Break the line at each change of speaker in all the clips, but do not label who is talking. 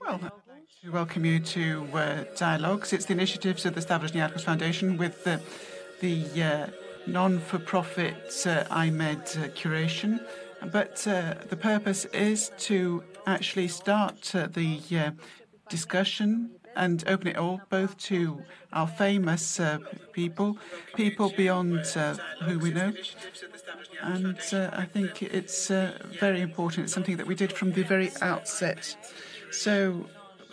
Well, we welcome you to uh, Dialogues. It's the initiatives of the Stavros Niarchos Foundation with the, the uh, non-for-profit uh, iMEdD uh, curation. But uh, the purpose is to actually start uh, the uh, discussion and open it all both to our famous uh, people, people beyond uh, who we know. And uh, I think it's uh, very important. It's something that we did from the very outset. So,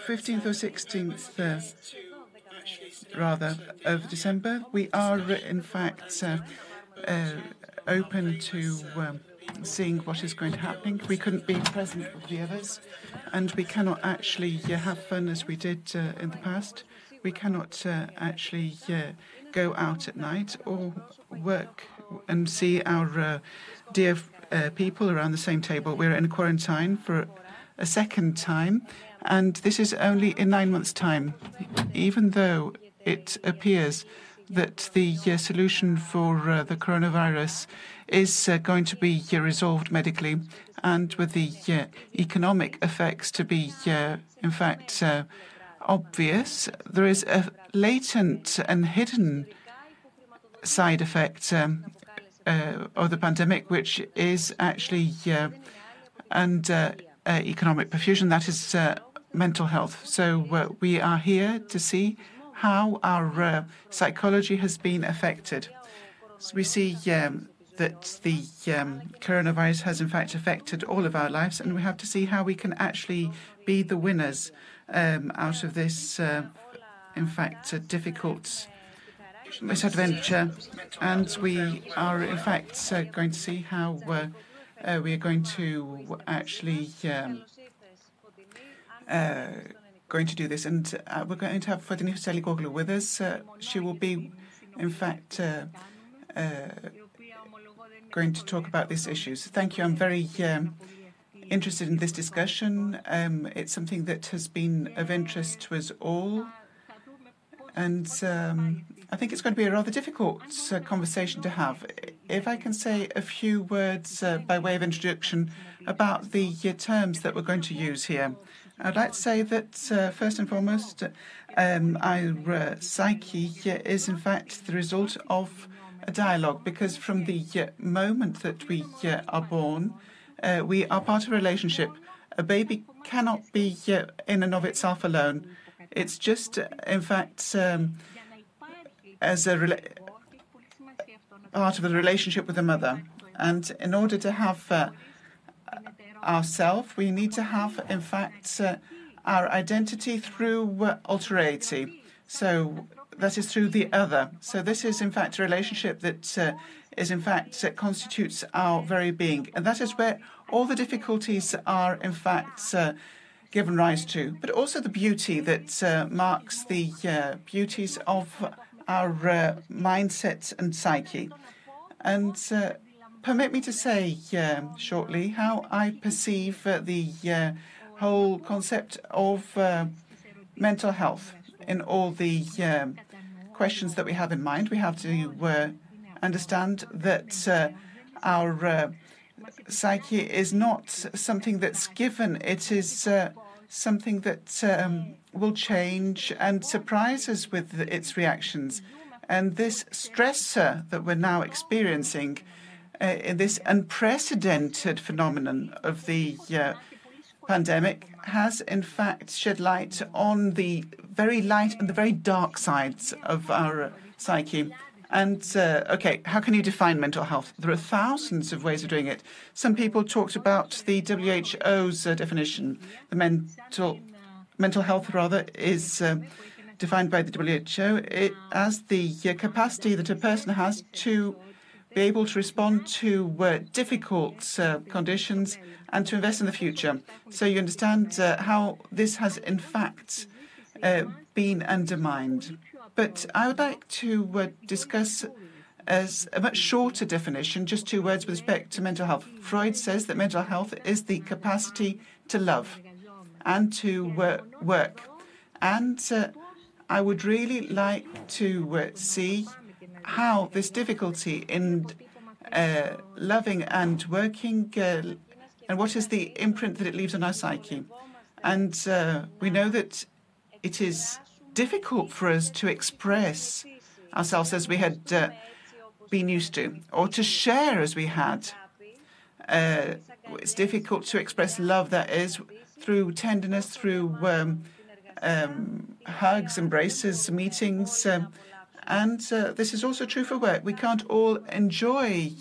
15th or 16th, uh, rather, of December, we are in fact uh, open to. Um, seeing what is going to happen. We couldn't be present with the others, and we cannot actually uh, have fun as we did uh, in the past. We cannot uh, actually uh, go out at night or work and see our uh, dear people around the same table. We're in quarantine for a second time, and this is only in nine months' time, even though it appears that the solution for the coronavirus is uh, going to be uh, resolved medically and with the uh, economic effects to be, uh, in fact, obvious. There is a latent and hidden side effect um, of the pandemic, which is actually under economic perfusion, that is mental health. So we are here to see how our psychology has been affected. So we see um, that the um, coronavirus has in fact affected all of our lives, and we have to see how we can actually be the winners um, out of this, uh, in fact, difficult misadventure. And we are in fact uh, going to see how uh, uh we are going to actually. Um, uh, going to do this, and we're going to have Fotini Tsalikoglou with us. she will be, in fact, going to talk about these issues. Thank you. I'm very um, interested in this discussion. Um, it's something that has been of interest to us all. And um, I think it's going to be a rather difficult uh, conversation to have. If I can say a few words uh, by way of introduction about the uh, terms that we're going to use here. I'd like to say that, uh, first and foremost, um, our uh, psyche is in fact the result of dialogue because from the uh, moment that we uh, are born, uh, we are part of a relationship. A baby cannot be uh, in and of itself alone. It's just, uh, in fact, um, as a part of a relationship with the mother. And in order to have uh, ourself, we need to have, in fact, our identity through alterity. So that is through the other. So this is in fact a relationship that uh, is in fact uh, constitutes our very being, and that is where all the difficulties are in fact uh, given rise to, but also the beauty that uh, marks the uh, beauties of our uh, mindset and psyche. And permit me to say shortly how I perceive the whole concept of mental health in all the um, questions that we have in mind. We have to uh, understand that uh, our uh, psyche is not something that's given. It is uh, something that um, will change and surprise us with its reactions. And this stressor that we're now experiencing, uh, this unprecedented phenomenon of the uh, pandemic has in fact shed light on the very light and the very dark sides of our psyche. And uh, okay, how can you define mental health? There are thousands of ways of doing it. Some people talked about the WHO's uh, definition. The mental mental health rather is uh, defined by the WHO it, as the uh, capacity that a person has to be able to respond to uh, difficult uh, conditions and to invest in the future. So you understand how this has, in fact, uh, been undermined. But I would like to uh, discuss as a much shorter definition, just two words with respect to mental health. Freud says that mental health is the capacity to love and to work. And uh, I would really like to uh, see how this difficulty in uh, loving and working and what is the imprint that it leaves on our psyche. And uh, we know that it is difficult for us to express ourselves as we had uh, been used to, or to share as we had. Uh, it's difficult to express love, that is, through tenderness, through um, um, hugs, embraces, meetings. Um, and uh, this is also true for work. We can't all enjoy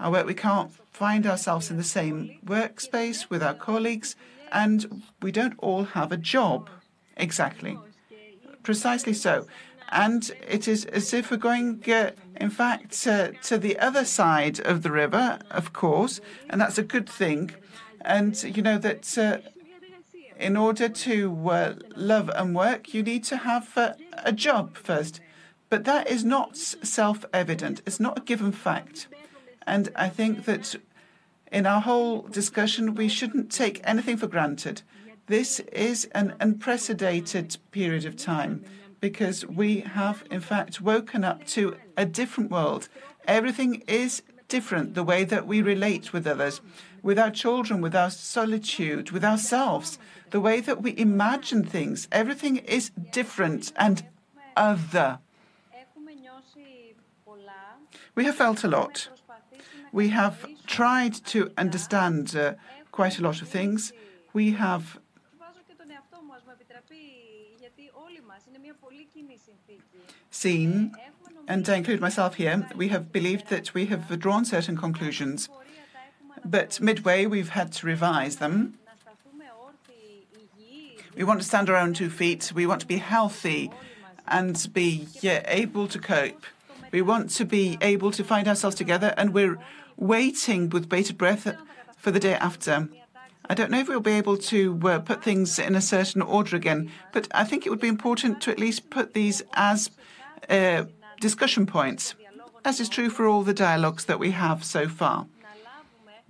our work. We can't find ourselves in the same workspace with our colleagues, and we don't all have a job. Exactly. Precisely so. And it is as if we're going, uh, in fact, uh, to the other side of the river, of course, and that's a good thing. And you know that uh, in order to uh, love and work, you need to have uh, a job first. But that is not self evident, it's not a given fact. And I think that in our whole discussion, we shouldn't take anything for granted. This is an unprecedented period of time because we have, in fact, woken up to a different world. Everything is different, the way that we relate with others, with our children, with our solitude, with ourselves, the way that we imagine things. Everything is different and other. We have felt a lot. We have tried to understand uh, quite a lot of things. We have seen, and I include myself here, we have believed that we have drawn certain conclusions, but midway we've had to revise them. We want to stand our own two feet. We want to be healthy and be yeah, able to cope. We want to be able to find ourselves together, and we're waiting with bated breath for the day after. I don't know if we'll be able to uh, put things in a certain order again, but I think it would be important to at least put these as uh, discussion points, as is true for all the dialogues that we have so far.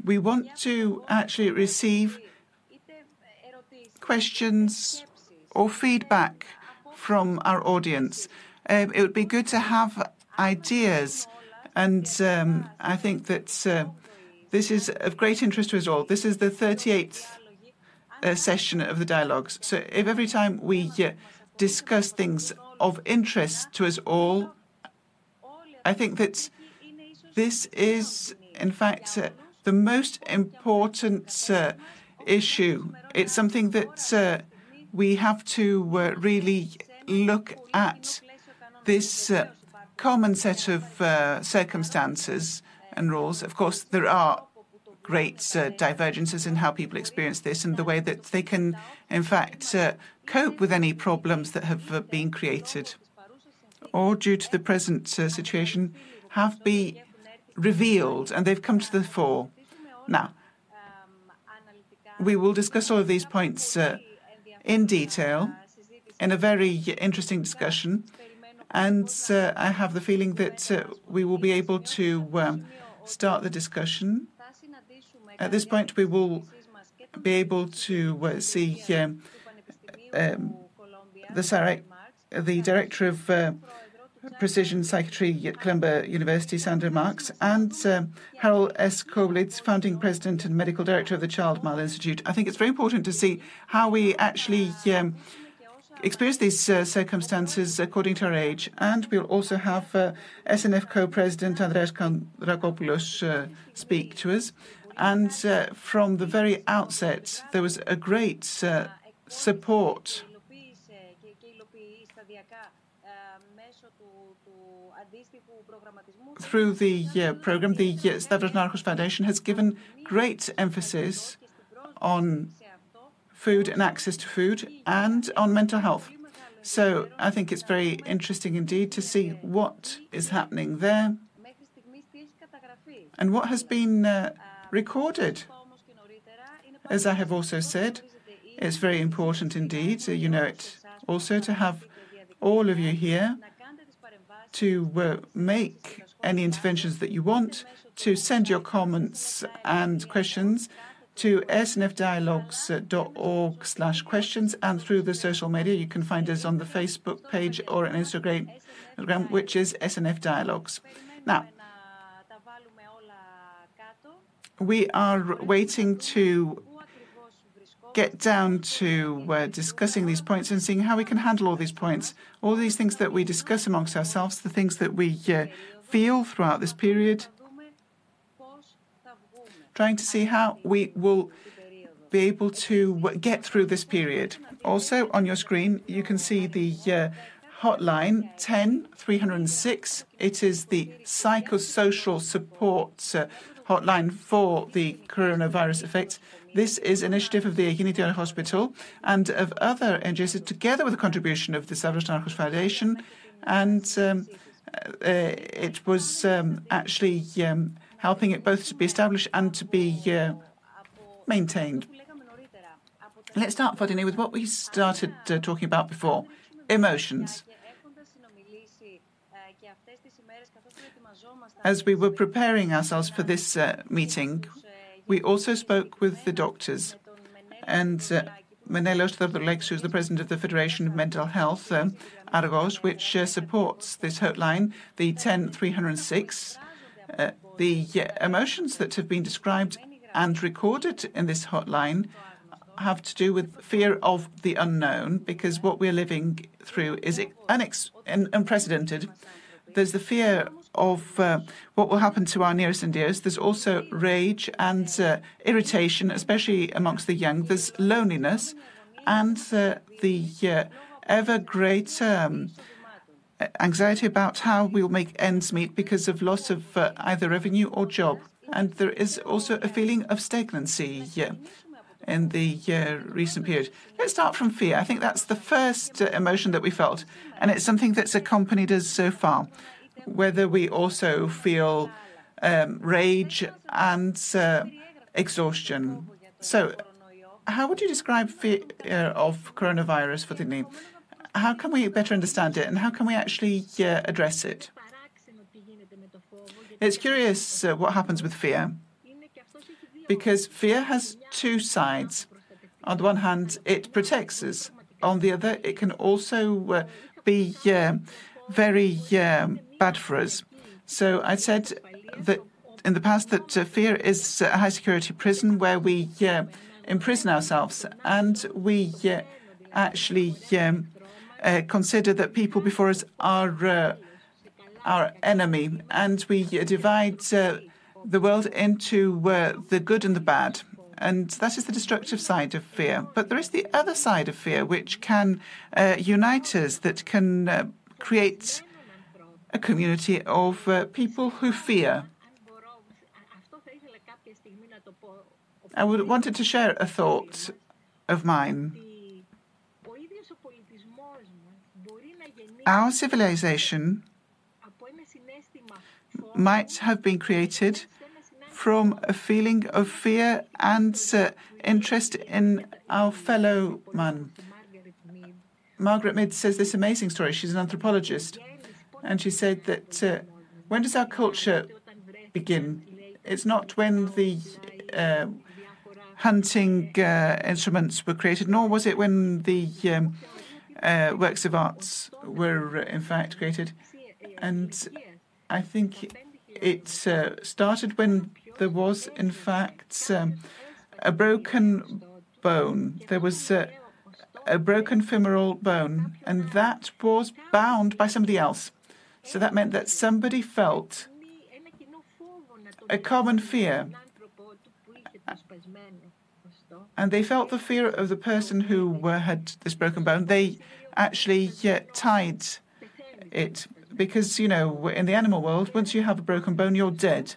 We want to actually receive questions or feedback from our audience. Uh, it would be good to have ideas, and um, I think that uh, this is of great interest to us all. This is the 38th uh, session of the dialogues. So if every time we uh, discuss things of interest to us all, I think that this is, in fact, uh, the most important uh, issue. It's something that uh, we have to uh, really look at this common set of circumstances and rules. Of course, there are great uh, divergences in how people experience this and the way that they can, in fact, uh, cope with any problems that have uh, been created or due to the present uh, situation have been revealed and they've come to the fore. Now, we will discuss all of these points uh, in detail in a very interesting discussion. And uh, I have the feeling that we will be able to um, start the discussion. At this point, we will be able to uh, see um, the, the director of uh, precision psychiatry at Columbia University, Sander Markx, and um, Harold S. Koplewicz, founding president and medical director of the Child Mind Institute. I think it's very important to see how we actually um, experience these uh, circumstances according to our age. And we'll also have uh, SNF co-president Andreas Dracopoulos uh, speak to us. And uh, from the very outset, there was a great uh, support through the uh, program. The Stavros Niarchos Foundation has given great emphasis on food and access to food and on mental health. So I think it's very interesting indeed to see what is happening there and what has been uh, recorded. As I have also said, it's very important indeed, you know it, also to have all of you here to uh, make any interventions that you want, to send your comments and questions to snfdialogues.org slash questions and through the social media. You can find us on the Facebook page or on Instagram, which is SNF Dialogues. Now, We are waiting to get down to uh, discussing these points and seeing how we can handle all these points. All these things that we discuss amongst ourselves, the things that we uh, feel throughout this period, trying to see how we will be able to get through this period. Also, on your screen, you can see the uh, hotline 10 306. It is the psychosocial support uh, hotline for the coronavirus effects. This is initiative of the Eginition Hospital and of other NGOs, together with the contribution of the Stavros Niarchos Foundation. And um, uh, it was um, actually um, helping it both to be established and to be uh, maintained. Let's start, Fotini, with what we started uh, talking about before emotions. As we were preparing ourselves for this uh, meeting, we also spoke with the doctors. And uh, Menelaos Theodorakis, who's the president of the Federation of Mental Health, uh, Argos, which uh, supports this hotline, the 10306. Uh, the uh, emotions that have been described and recorded in this hotline have to do with fear of the unknown, because what we're living through is unex- unprecedented. There's the fear of uh, what will happen to our nearest and dearest. There's also rage and uh, irritation, especially amongst the young. There's loneliness and uh, the uh, ever greater um, anxiety about how we'll make ends meet because of loss of uh, either revenue or job. And there is also a feeling of stagnancy in the uh, recent period. Let's start from fear. I think that's the first uh, emotion that we felt, and it's something that's accompanied us so far. Whether we also feel um, rage and uh, exhaustion. So, how would you describe fear of coronavirus, Fotini? How can we better understand it, and how can we actually uh, address it? It's curious uh, what happens with fear because fear has two sides. On the one hand, it protects us. On the other, it can also uh, be uh, very uh, bad for us. So I said that in the past that uh, fear is a high security prison where we uh, imprison ourselves and we uh, actually um, consider that people before us are our enemy and we divide the world into uh, the good and the bad. And that is the destructive side of fear. But there is the other side of fear, which can uh, unite us, that can uh, create a community of uh, people who fear. I would, wanted to share a thought of mine. Our civilization might have been created from a feeling of fear and uh, interest in our fellow man. Margaret Mead says this amazing story. She's an anthropologist. And she said that uh, when does our culture begin? It's not when the uh, hunting uh, instruments were created, nor was it when the um, uh, works of arts were, in fact, created. And I think it uh, started when there was, in fact, um, a broken bone. There was uh, a broken femoral bone, and that was bound by somebody else. So that meant that somebody felt a common fear. And they felt the fear of the person who had this broken bone. They actually uh, tied it because, you know, in the animal world, once you have a broken bone, you're dead.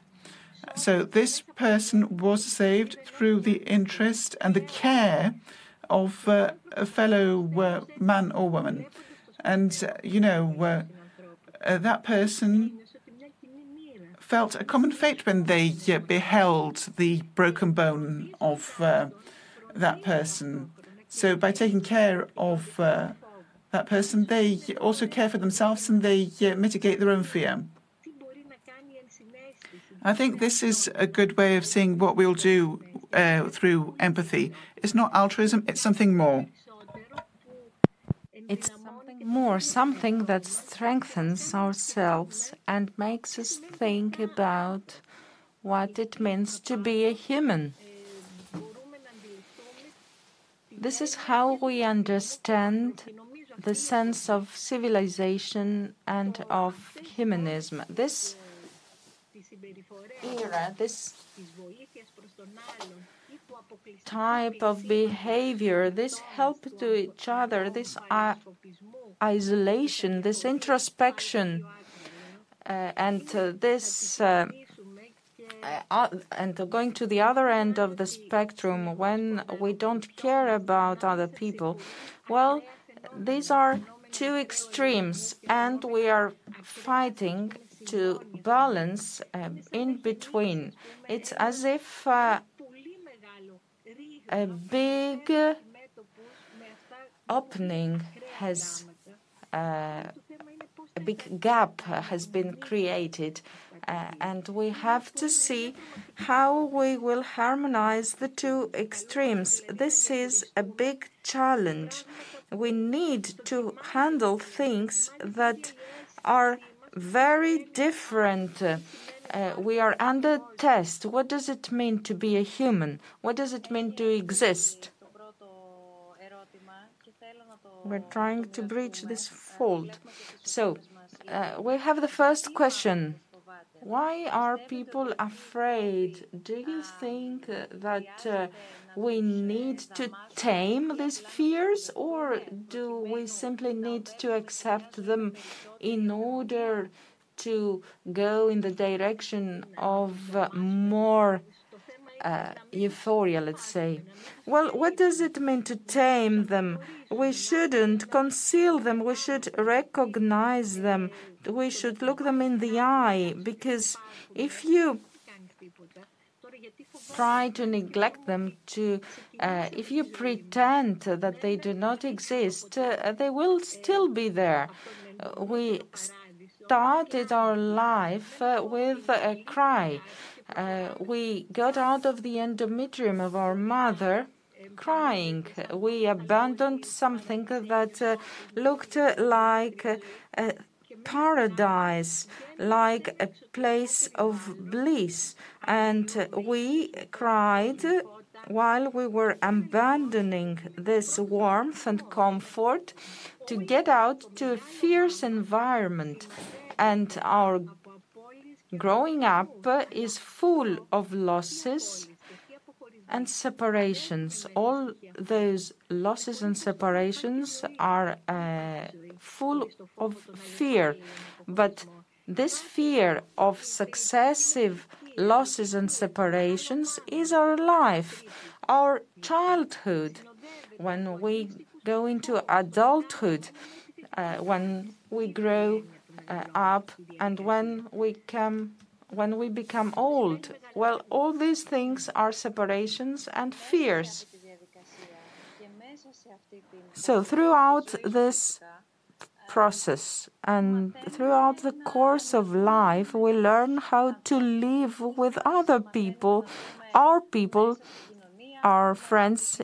So this person was saved through the interest and the care of uh, a fellow uh, man or woman. And, uh, you know, uh, uh, that person felt a common fate when they beheld the broken bone of that person. So by taking care of that person, they also care for themselves and they mitigate their own fear. I think this is a good way of seeing what we'll do uh, through empathy. It's not altruism, it's something more.
It's something more, something that strengthens ourselves and makes us think about what it means to be a human. This is how we understand the sense of civilization and of humanism. This era, this type of behavior, this help to each other, this isolation, this introspection, uh, and uh, this uh, uh, and going to the other end of the spectrum when we don't care about other people, well, these are two extremes, and we are fighting to balance um, in between. It's as if uh, a big opening has uh, a big gap has been created uh, and we have to see how we will harmonize the two extremes. This is a big challenge. We need to handle things that are very different. Uh, we are under test. What does it mean to be a human? What does it mean to exist? We're trying to breach this fold. So, uh, we have the first question. Why are people afraid? Do you think that uh, we need to tame these fears, or do we simply need to accept them in order to go in the direction of more uh, euphoria, let's say. Well, what does it mean to tame them? We shouldn't conceal them. We should recognize them. We should look them in the eye because if you try to neglect them, to uh, if you pretend that they do not exist, uh, they will still be there. we started our life uh, with a cry. Uh, we got out of the endometrium of our mother crying. We abandoned something that uh, looked like paradise, like a place of bliss. And we cried while we were abandoning this warmth and comfort to get out to a fierce environment and our growing up is full of losses and separations. All those losses and separations are uh, full of fear. But this fear of successive losses and separations is our life, our childhood. When we go into adulthood, uh, when we grow uh, up and when we come when we become old. Well all these things are separations and fears. So throughout this process and throughout the course of life we learn how to live with other people. Our people our friends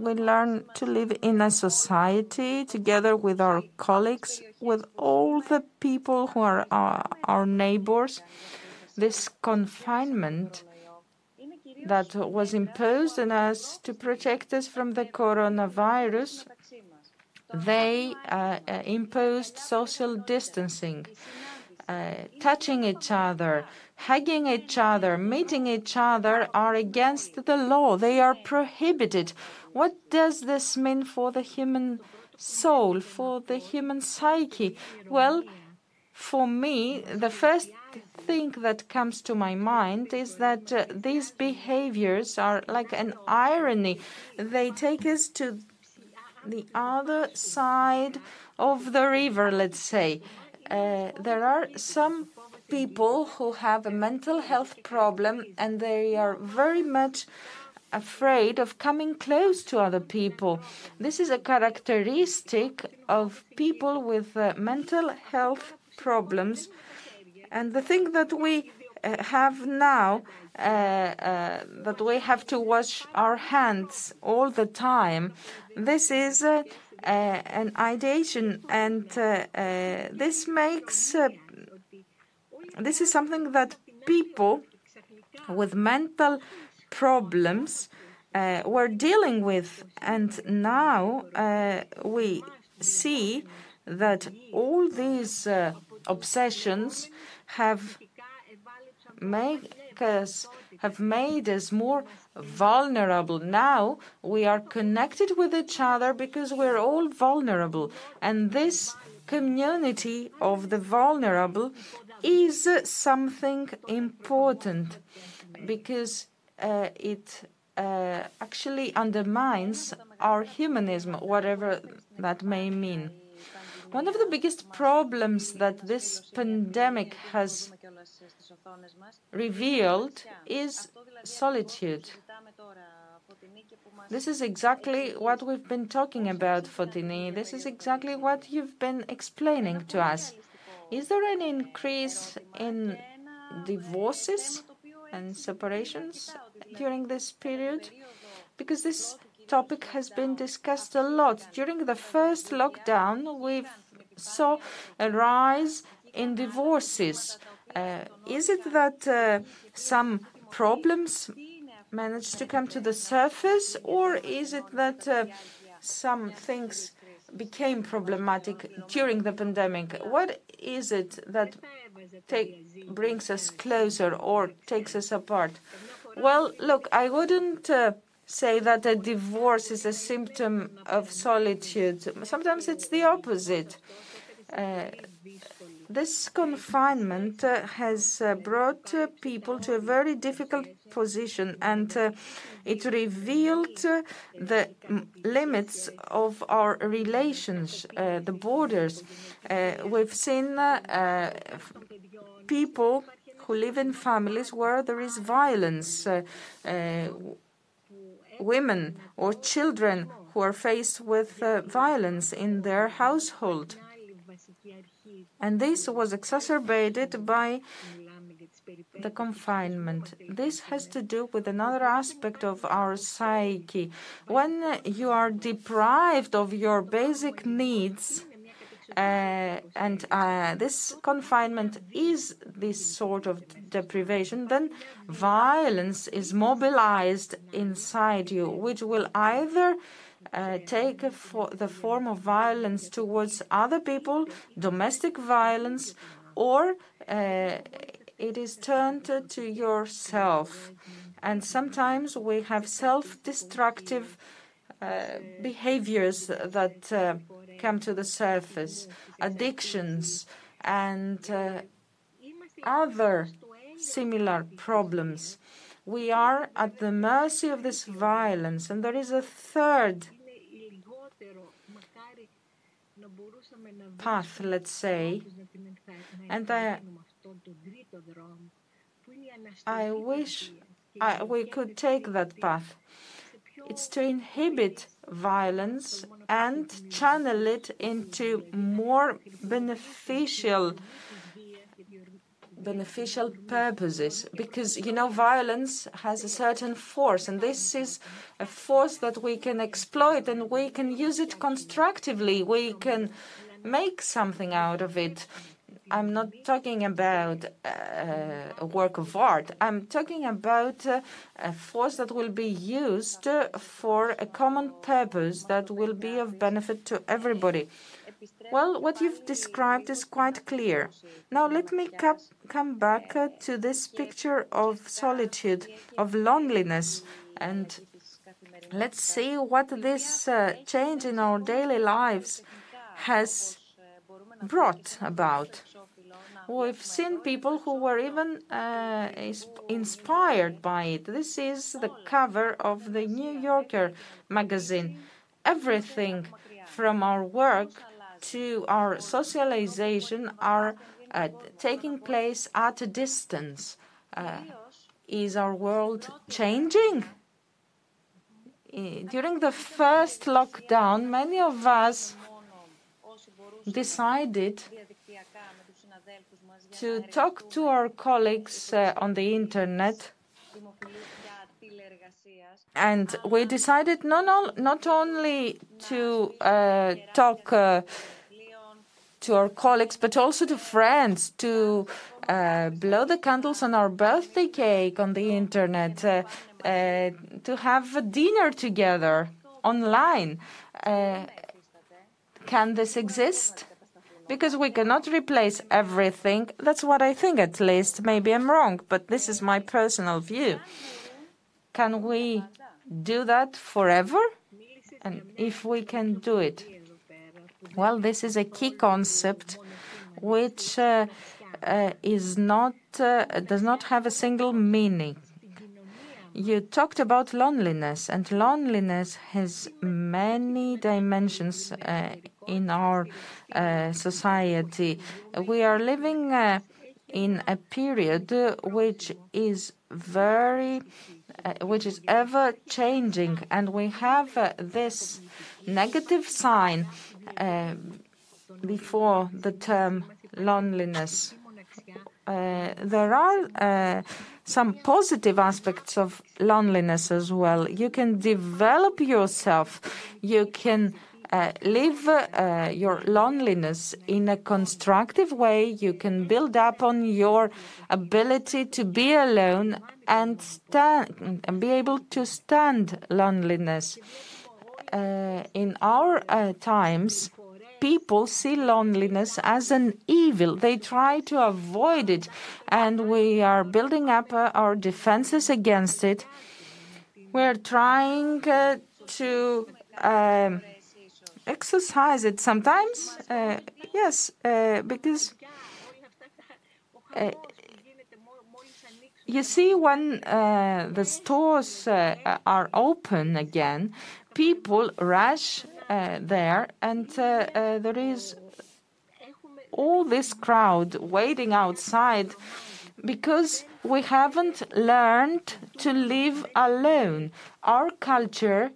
we learn to live in a society together with our colleagues, with all the people who are our, our neighbors. This confinement that was imposed on us to protect us from the coronavirus, they uh, uh imposed social distancing, uh, touching each other, hugging each other, meeting each other are against the law. They are prohibited. What does this mean for the human soul, for the human psyche? Well, for me, the first thing that comes to my mind is that uh, these behaviors are like an irony. They take us to the other side of the river, let's say. Uh, there are some people who have a mental health problem and they are very much afraid of coming close to other people. This is a characteristic of people with uh, mental health problems. And the thing that we uh, have now, uh, uh that we have to wash our hands all the time, this is uh, uh, an ideation, and uh, this makes this is something that people with mental problems we're dealing with. And now we see that all these obsessions have made us have made us more vulnerable. Now we are connected with each other because we're all vulnerable. And this community of the vulnerable is something important because uh, it uh, actually undermines our humanism, whatever that may mean. One of the biggest problems that this pandemic has revealed is solitude. This is exactly what we've been talking about, Fotini. This is exactly what you've been explaining to us. Is there an increase in divorces and separations during this period? Because this topic has been discussed a lot. During the first lockdown, we saw a rise in divorces. Uh, is it that uh, some problems managed to come to the surface, or is it that uh, some things became problematic during the pandemic? What is it that brings us closer or takes us apart? Well, look, I wouldn't say that a divorce is a symptom of solitude. Sometimes it's the opposite. Uh, this confinement uh, has uh, brought uh, people to a very difficult position and uh, it revealed uh, the limits of our relations, the borders. we've seen people who live in families where there is violence, women or children who are faced with violence in their household. And this was exacerbated by the confinement. This has to do with another aspect of our psyche. When you are deprived of your basic needs, uh, and uh, this confinement is this sort of deprivation, then violence is mobilized inside you, which will either uh, take for the form of violence towards other people, domestic violence, or uh, it is turned to yourself. And sometimes we have self destructive uh, behaviors that uh, come to the surface, addictions, and uh, other similar problems. We are at the mercy of this violence. And there is a third path, let's say, and I, I wish I, we could take that path. It's to inhibit violence and channel it into more beneficial beneficial purposes because you know violence has a certain force and this is a force that we can exploit and we can use it constructively we can make something out of it. I'm not talking about uh, a work of art. I'm talking about uh, a force that will be used for a common purpose that will be of benefit to everybody. Well, what you've described is quite clear. Now, let me come back uh, to this picture of solitude, of loneliness, and let's see what this uh, change in our daily lives has brought about. We've seen people who were even uh, inspired by it. This is the cover of the New Yorker magazine. Everything from our work to our socialization are uh, taking place at a distance. Uh, is our world changing? During the first lockdown, many of us decided to talk to our colleagues uh, on the internet and we decided not, not only to uh, talk uh, to our colleagues, but also to friends, to uh, blow the candles on our birthday cake on the internet, uh, uh, to have a dinner together online. Uh, can this exist? Because we cannot replace everything. That's what I think, at least. Maybe I'm wrong, but this is my personal view. Can we do that forever? And if we can do it, well, this is a key concept which uh, uh, is not uh, does not have a single meaning. You talked about loneliness, and loneliness has many dimensions uh, in our uh, society. We are living uh, in a period which is very, which is ever changing, and we have this negative sign before the term loneliness. Uh, there are uh, some positive aspects of loneliness as well. You can develop yourself. You can uh, live your loneliness in a constructive way. You can build up on your ability to be alone and stand and be able to stand loneliness. in our times, people see loneliness as an evil. They try to avoid it, and we are building up uh, our defenses against it. We're trying uh, to um, exercise it sometimes. Uh, yes, because. You see, when the stores are open again, people rush uh, there, and uh, uh, there is all this crowd waiting outside because we haven't learned to live alone. Our culture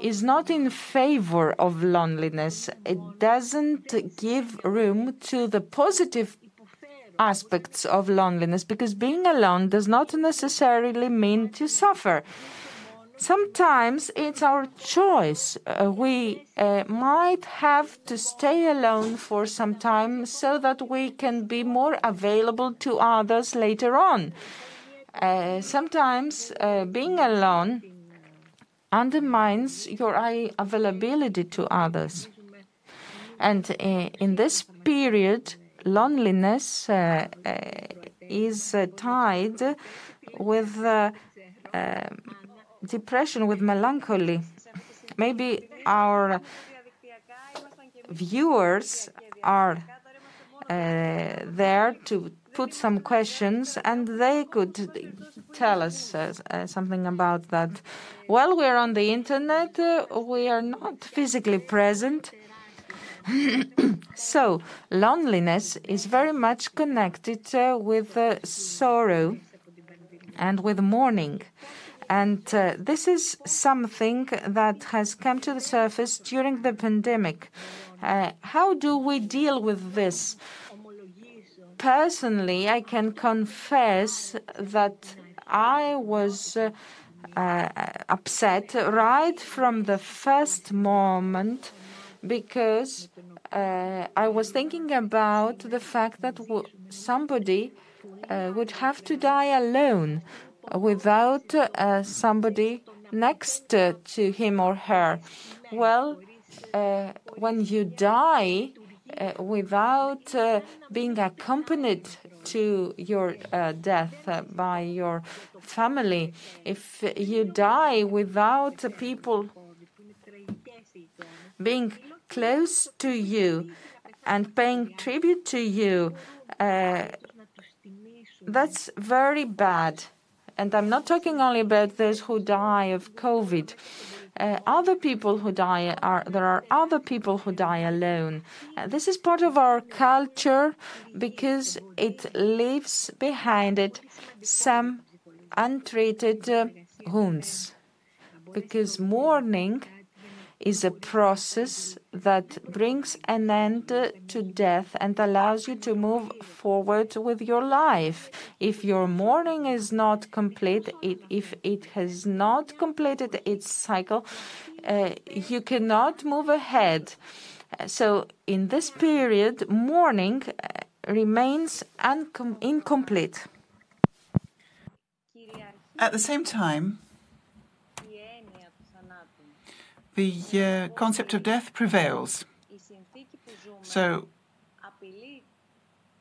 is not in favor of loneliness. It doesn't give room to the positive aspects of loneliness because being alone does not necessarily mean to suffer. Sometimes it's our choice. Uh, we uh, might have to stay alone for some time so that we can be more available to others later on. Uh, sometimes uh, being alone undermines your availability to others. And uh, in this period, loneliness uh, is tied with um, depression, with melancholy. Maybe our viewers are uh, there to put some questions and they could tell us uh, uh, something about that. While we're on the internet, we are not physically present. so, loneliness is very much connected with sorrow and with mourning. And uh, this is something that has come to the surface during the pandemic. Uh, how do we deal with this? Personally, I can confess that I was uh, upset right from the first moment because I was thinking about the fact that somebody would have to die alone without uh, somebody next to him or her. Well, uh, when you die uh, without being accompanied to your death by your family, if you die without people being close to you and paying tribute to you, that's very bad. And I'm not talking only about those who die of COVID. Uh, other people who die are there are other people who die alone. Uh, this is part of our culture because it leaves behind it some untreated uh, wounds. Because mourning is a process that brings an end to death and allows you to move forward with your life. If your mourning is not complete, it, if it has not completed its cycle, uh, you cannot move ahead. So in this period, mourning remains incomplete.
At the same time, the uh, concept of death prevails. So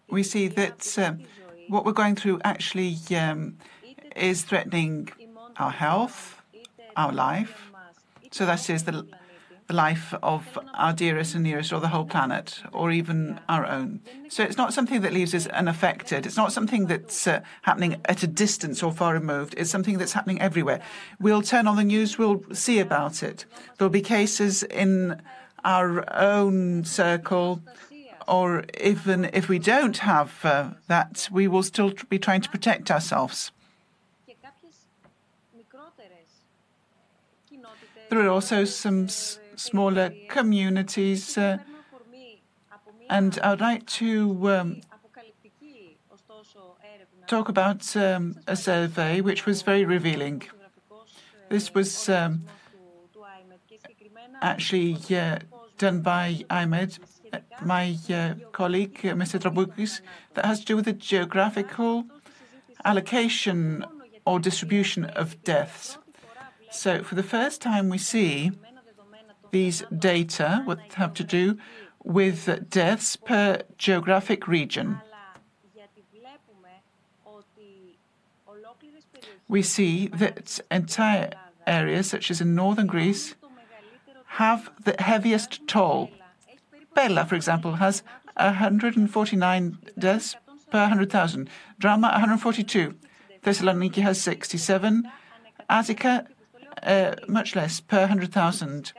we see that uh, what we're going through actually um, is threatening our health, our life. So that is the, the life of our dearest and nearest, or the whole planet, or even our own. So it's not something that leaves us unaffected. It's not something that's uh, happening at a distance or far removed. It's something that's happening everywhere. We'll turn on the news, we'll see about it. There'll be cases in our own circle, or even if we don't have uh, that, we will still be trying to protect ourselves. There are also some smaller communities, uh, and I would like to um, talk about um, a survey which was very revealing. This was um, actually uh, done by iMEdD, my uh, colleague, uh, Mr. Traboukis, that has to do with the geographical allocation or distribution of deaths. So, for the first time, we see these data what have to do with deaths per geographic region. We see that entire areas, such as in northern Greece, have the heaviest toll. Pella, for example, has 149 deaths per 100,000. Drama, 142. Thessaloniki has 67. Attica, uh, much less per 100,000.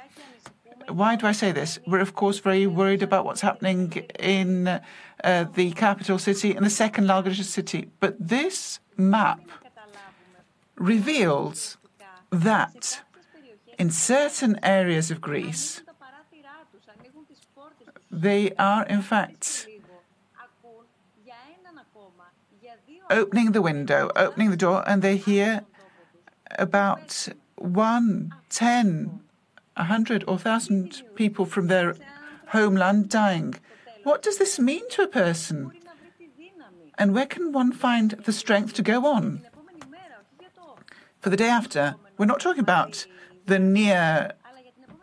Why do I say this? We're, of course, very worried about what's happening in uh, the capital city and the second largest city. But this map reveals that in certain areas of Greece, they are, in fact, opening the window, opening the door, and they hear about one, ten, a hundred, or thousand people from their homeland dying. What does this mean to a person? And where can one find the strength to go on? For the day after, we're not talking about the near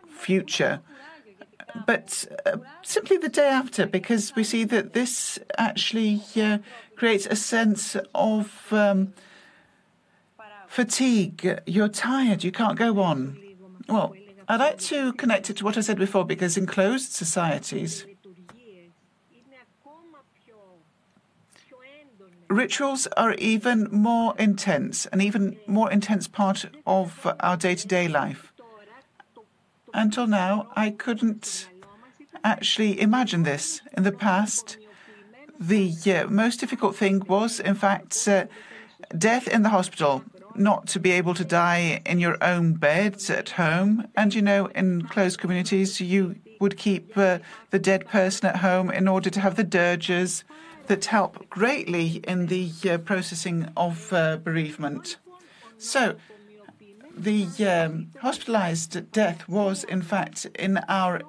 future, but uh, simply the day after, because we see that this actually uh, creates a sense of um, fatigue. You're tired, you can't go on. Well, I'd like to connect it to what I said before, because in closed societies, rituals are even more intense, an even more intense part of our day to day life. Until now, I couldn't actually imagine this. In the past, the uh, most difficult thing was, in fact, uh, death in the hospital, not to be able to die in your own beds at home. And, you know, in closed communities, you would keep uh, the dead person at home in order to have the dirges that help greatly in the uh, processing of uh, bereavement. So, the um, hospitalized death was, in fact, in our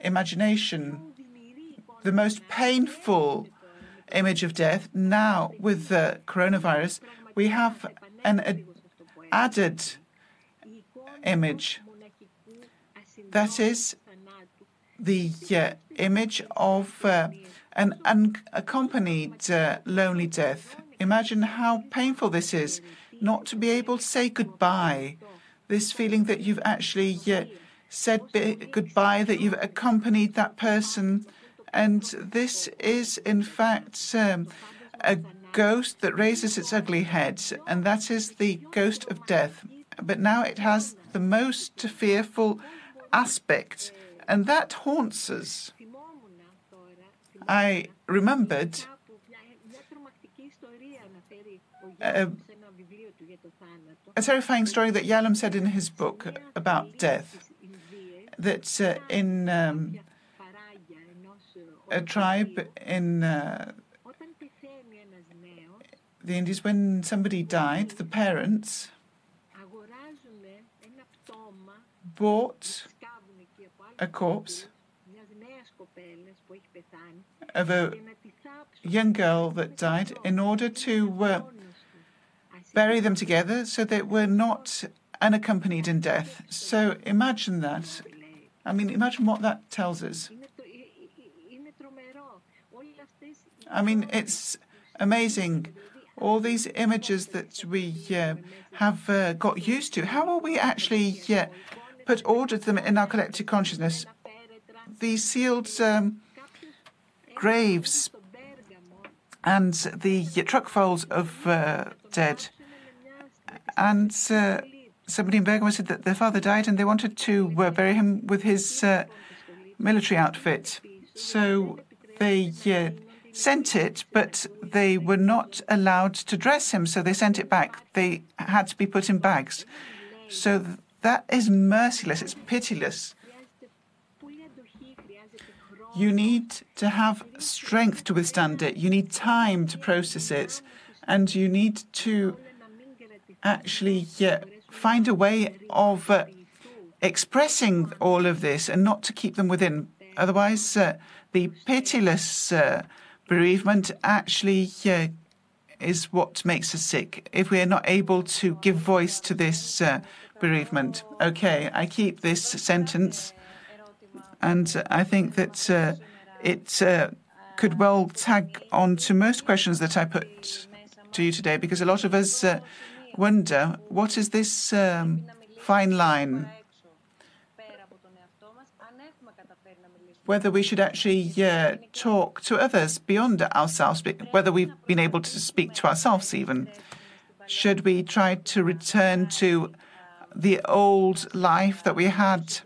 imagination, the most painful image of death. Now, with the coronavirus, we have an ad- added image. That is the uh, image of uh, an unaccompanied uh, lonely death. Imagine how painful this is, not to be able to say goodbye. This feeling that you've actually uh, said goodbye, that you've accompanied that person. And this is, in fact, um, a ghost that raises its ugly head, and that is the ghost of death. But now it has the most fearful aspect, and that haunts us. I remembered a, a terrifying story that Yalom said in his book about death. That uh, in um, a tribe in uh, the Indies, when somebody died, the parents bought a corpse of a young girl that died in order to uh, bury them together so they were not unaccompanied in death. So imagine that. I mean, imagine what that tells us. I mean, it's amazing. All these images that we uh, have uh, got used to. How will we actually uh, put order to them in our collective consciousness? These sealed um, graves and the truckfuls of uh, dead. And uh, somebody in Bergamo said that their father died and they wanted to uh, bury him with his military outfit. So they sent it, but they were not allowed to dress him, so they sent it back. They had to be put in bags. So that is merciless, it's pitiless. You need to have strength to withstand it. You need time to process it. And you need to actually yeah, find a way of uh, expressing all of this and not to keep them within. Otherwise, uh, the pitiless uh, bereavement actually uh, is what makes us sick. If we are not able to give voice to this uh, bereavement. Okay, I keep this sentence, and I think that uh, it could well tag on to most questions that I put to you today, because a lot of us wonder what is this um, fine line? Whether we should actually uh, talk to others beyond ourselves, whether we've been able to speak to ourselves even. Should we try to return to the old life that we had?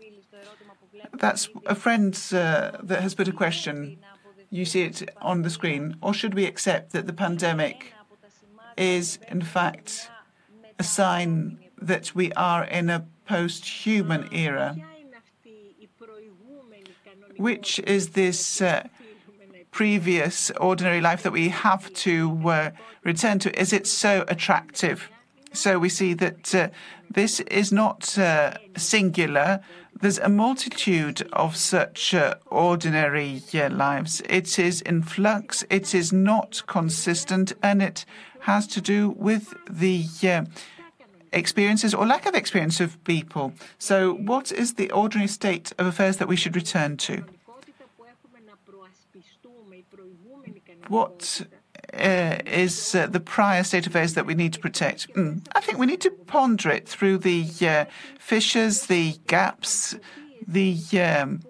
That's a friend uh, that has put a question. You see it on the screen. Or should we accept that the pandemic is, in fact, a sign that we are in a post human era. Which is this uh, previous ordinary life that we have to uh, return to? Is it so attractive? So we see that uh, this is not uh, singular. There's a multitude of such uh, ordinary uh, lives. It is in flux, it is not consistent, and it has to do with the experiences or lack of experience of people. So, what is the ordinary state of affairs that we should return to? What uh, is uh, the prior state of affairs that we need to protect? Mm. I think we need to ponder it through the uh, fissures, the gaps, the um,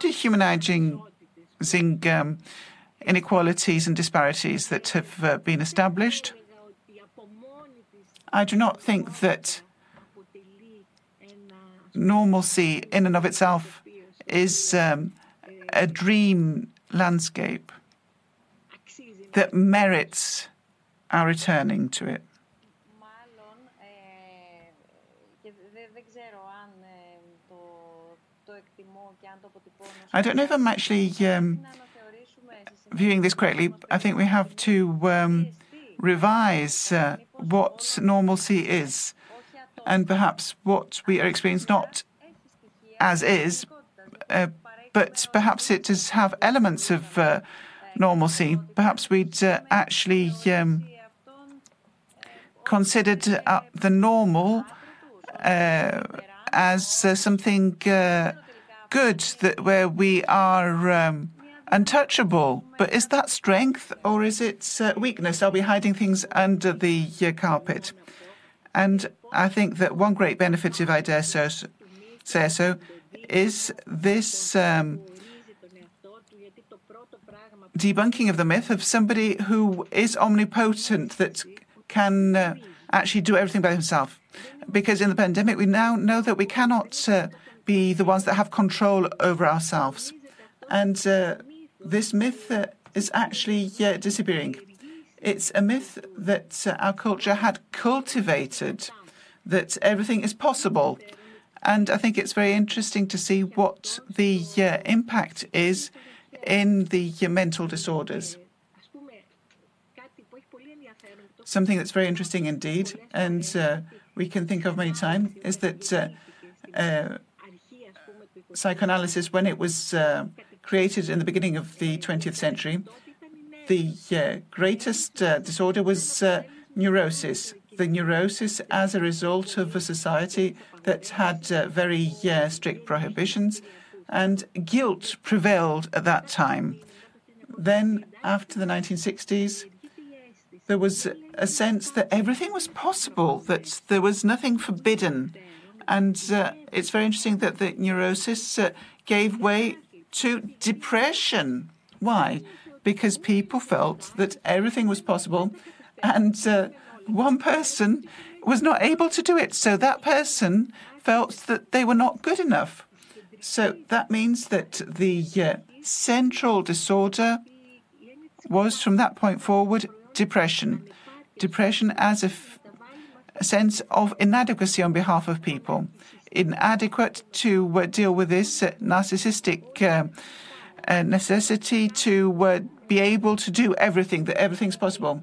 dehumanizing um, inequalities and disparities that have uh, been established. I do not think that normalcy in and of itself is um, a dream landscape that merits our returning to it. I don't know if I'm actually um, viewing this correctly. I think we have to um, revise uh, what normalcy is and perhaps what we are experiencing not as is, uh, but perhaps it does have elements of uh, normalcy. Perhaps we'd uh, actually um, considered uh, the normal uh, as something good that where we are. Um, untouchable. But is that strength or is it uh, weakness? Are we hiding things under the uh, carpet? And I think that one great benefit, if I dare so, say so, is this um, debunking of the myth of somebody who is omnipotent that can uh, actually do everything by himself. Because in the pandemic, we now know that we cannot uh, be the ones that have control over ourselves. And uh, this myth uh, is actually uh, disappearing. It's a myth that uh, our culture had cultivated, that everything is possible. And I think it's very interesting to see what the uh, impact is in the uh, mental disorders. Something that's very interesting indeed, and uh, we can think of many times, is that psychoanalysis, when it was uh, created in the beginning of the 20th century, the uh, greatest uh, disorder was uh, neurosis. The neurosis as a result of a society that had uh, very uh, strict prohibitions, and guilt prevailed at that time. Then, after the 1960s, there was a sense that everything was possible, that there was nothing forbidden. And uh, it's very interesting that the neurosis uh, gave way to depression. Why? Because people felt that everything was possible, and uh, one person was not able to do it. So that person felt that they were not good enough. So that means that the uh, central disorder was, from that point forward, depression. Depression as a, sense of inadequacy on behalf of people, inadequate to uh, deal with this uh, narcissistic uh, necessity to be able to do everything, that everything's possible.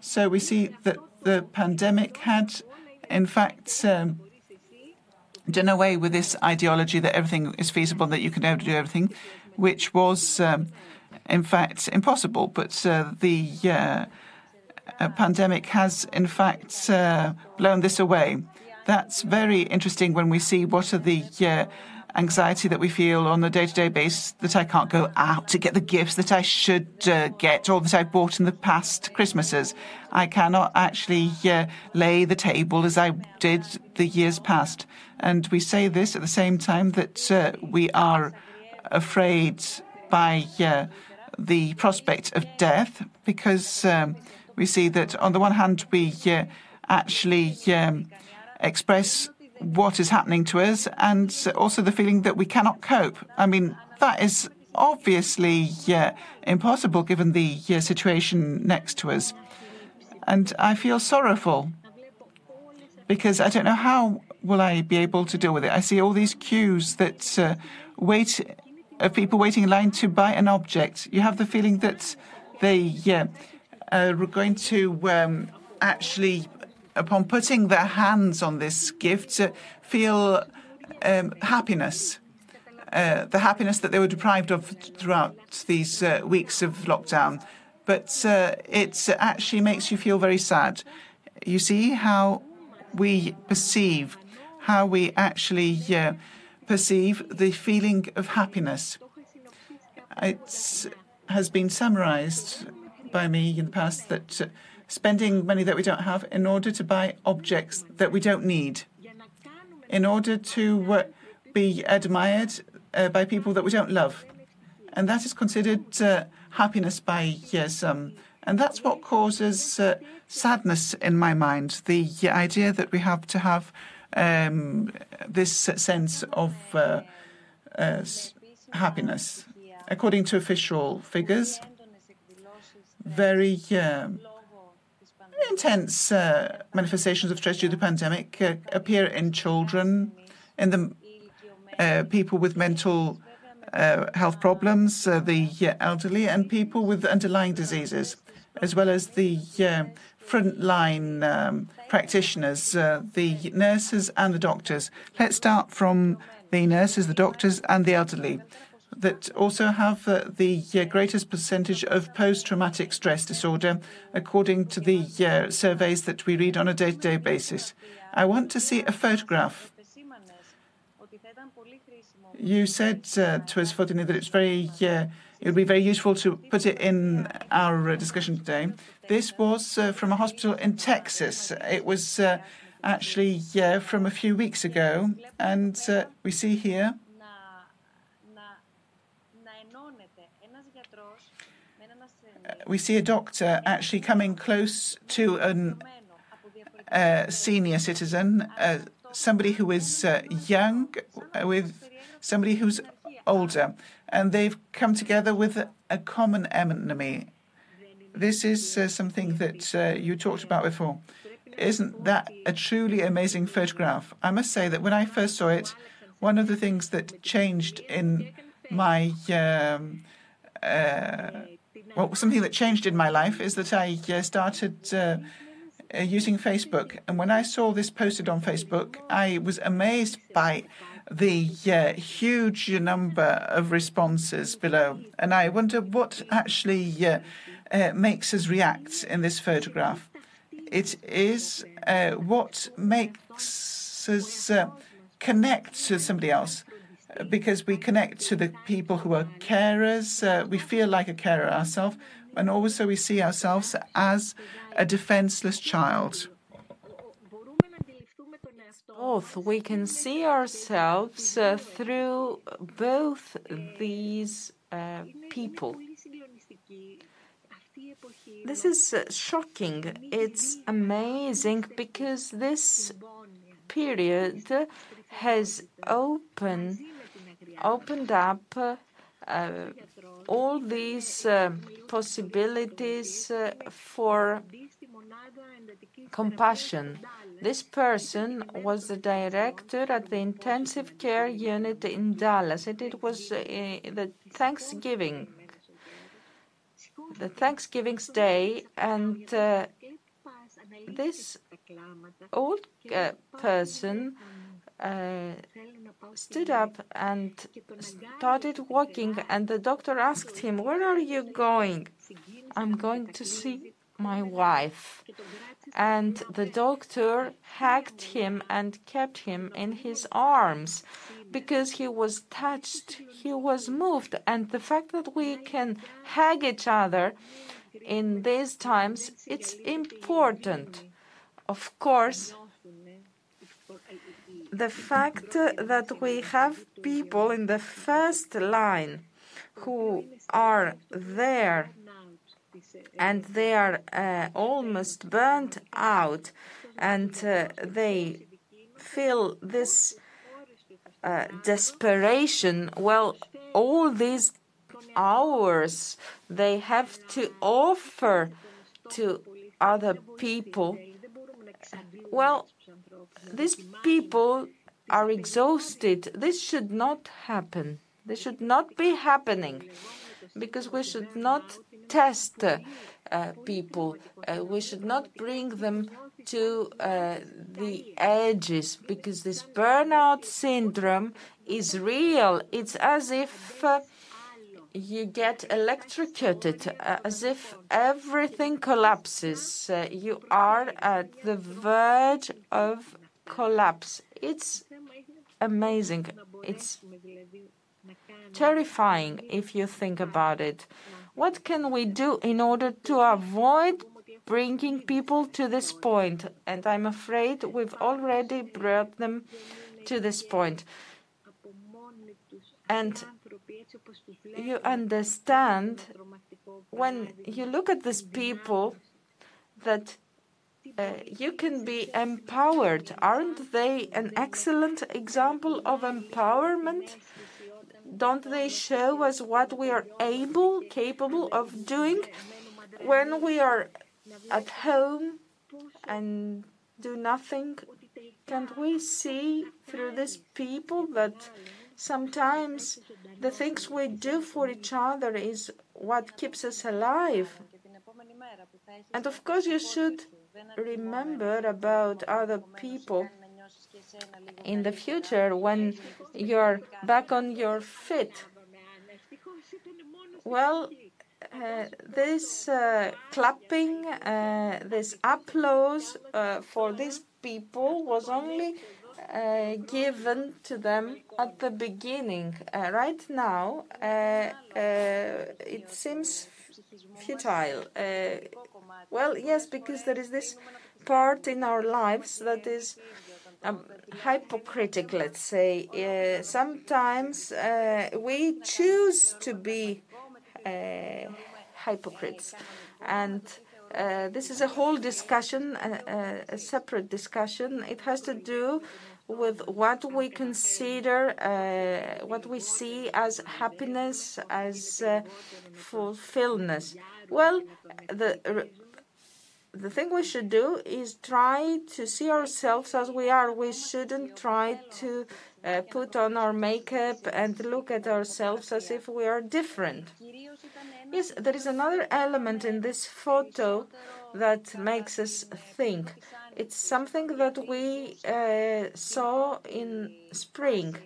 So we see that the pandemic had, in fact, um, done away with this ideology that everything is feasible, that you can do everything, which was, um, in fact, impossible. But uh, the uh, pandemic has, in fact, uh, blown this away. That's very interesting when we see what are the uh, anxiety that we feel on a day to day basis that I can't go out to get the gifts that I should uh, get or that I bought in the past Christmases. I cannot actually uh, lay the table as I did the years past. And we say this at the same time that uh, we are afraid by uh, the prospect of death because um, we see that on the one hand we uh, actually um, express what is happening to us and also the feeling that we cannot cope. I mean, that is obviously yeah, impossible given the yeah, situation next to us. And I feel sorrowful because I don't know how will I be able to deal with it. I see all these queues that uh, wait of people waiting in line to buy an object. You have the feeling that they yeah, are going to um, actually upon putting their hands on this gift, feel um, happiness. Uh, the happiness that they were deprived of throughout these uh, weeks of lockdown. But uh, it actually makes you feel very sad. You see how we perceive, how we actually uh, perceive the feeling of happiness. It has been summarized by me in the past that spending money that we don't have in order to buy objects that we don't need, in order to uh, be admired uh, by people that we don't love. And that is considered uh, happiness by some. and that's what causes uh, sadness in my mind the idea that we have to have um, this sense of uh, uh, happiness. According to official figures, very intense uh, manifestations of stress due to the pandemic uh, appear in children, in the uh, people with mental uh, health problems, uh, the elderly, and people with underlying diseases, as well as the frontline um, practitioners, the nurses and the doctors. Let's start from the nurses, the doctors, and the elderly that also have uh, the uh, greatest percentage of post traumatic stress disorder, according to the uh, surveys that we read on a day to day basis. I want to see a photograph. You said uh, to us, Foteini, that it's very, uh, it would be very useful to put it in our uh, discussion today. This was from a hospital in Texas. It was actually from a few weeks ago, and we see here we see a doctor actually coming close to a uh, senior citizen, uh, somebody who is uh, young with somebody who's older, and they've come together with a, common enemy. This is uh, something that uh, you talked about before. Isn't that a truly amazing photograph? I must say that when I first saw it, one of the things that changed in my um, uh, well, something that changed in my life is that I uh, started uh, uh, using Facebook. And when I saw this posted on Facebook, I was amazed by the uh, huge number of responses below. And I wonder what actually uh, uh, makes us react in this photograph. It is what makes us connect to somebody else because we connect to the people who are carers. Uh, we feel like a carer ourselves, and also we see ourselves as a defenseless child.
Both we can see ourselves uh, through both these uh, people. This is uh, shocking. It's amazing because this period has opened opened up uh, all these uh, possibilities uh, for compassion. This person was the director at the intensive care unit in Dallas, and it was the Thanksgiving, the Thanksgiving's Day, and this old person uh, stood up and started walking, and the doctor asked him, Where are you going? I'm going to see my wife. And the doctor hugged him and kept him in his arms because he was touched, he was moved. And the fact that we can hug each other in these times, it's important. Of course, the fact that we have people in the first line who are there and they are uh, almost burnt out and uh, they feel this uh, desperation. Well, all these hours they have to offer to other people. Well, these people are exhausted. This should not happen. This should not be happening because we should not test uh, people. Uh, we should not bring them to uh, the edges because this burnout syndrome is real. It's as if uh, you get electrocuted, uh, as if everything collapses. Uh, you are at the verge of collapse. It's amazing. It's terrifying if you think about it. What can we do in order to avoid bringing people to this point? And I'm afraid we've already brought them to this point. And you understand when you look at these people that Uh, you can be empowered. Aren't they an excellent example of empowerment? Don't they show us what we are able, capable of doing when we are at home and do nothing? Can't we see through these people that sometimes the things we do for each other is what keeps us alive? And of course, you should remember about other people in the future when you're back on your feet. Well, uh, this uh, clapping, uh, this applause uh, for these people was only uh, given to them at the beginning. Uh, right now, it seems futile. well, yes, because there is this part in our lives that is um, hypocritical, let's say. Uh, sometimes uh, we choose to be uh, hypocrites. And uh, this is a whole discussion, a, a, separate discussion. It has to do with what we consider, uh, what we see as happiness, as uh, fulfillment. Well, the the thing we should do is try to see ourselves as we are. We shouldn't try to uh, put on our makeup and look at ourselves as if we are different. Yes, there is another element in this photo that makes us think. It's something that we uh, saw in spring.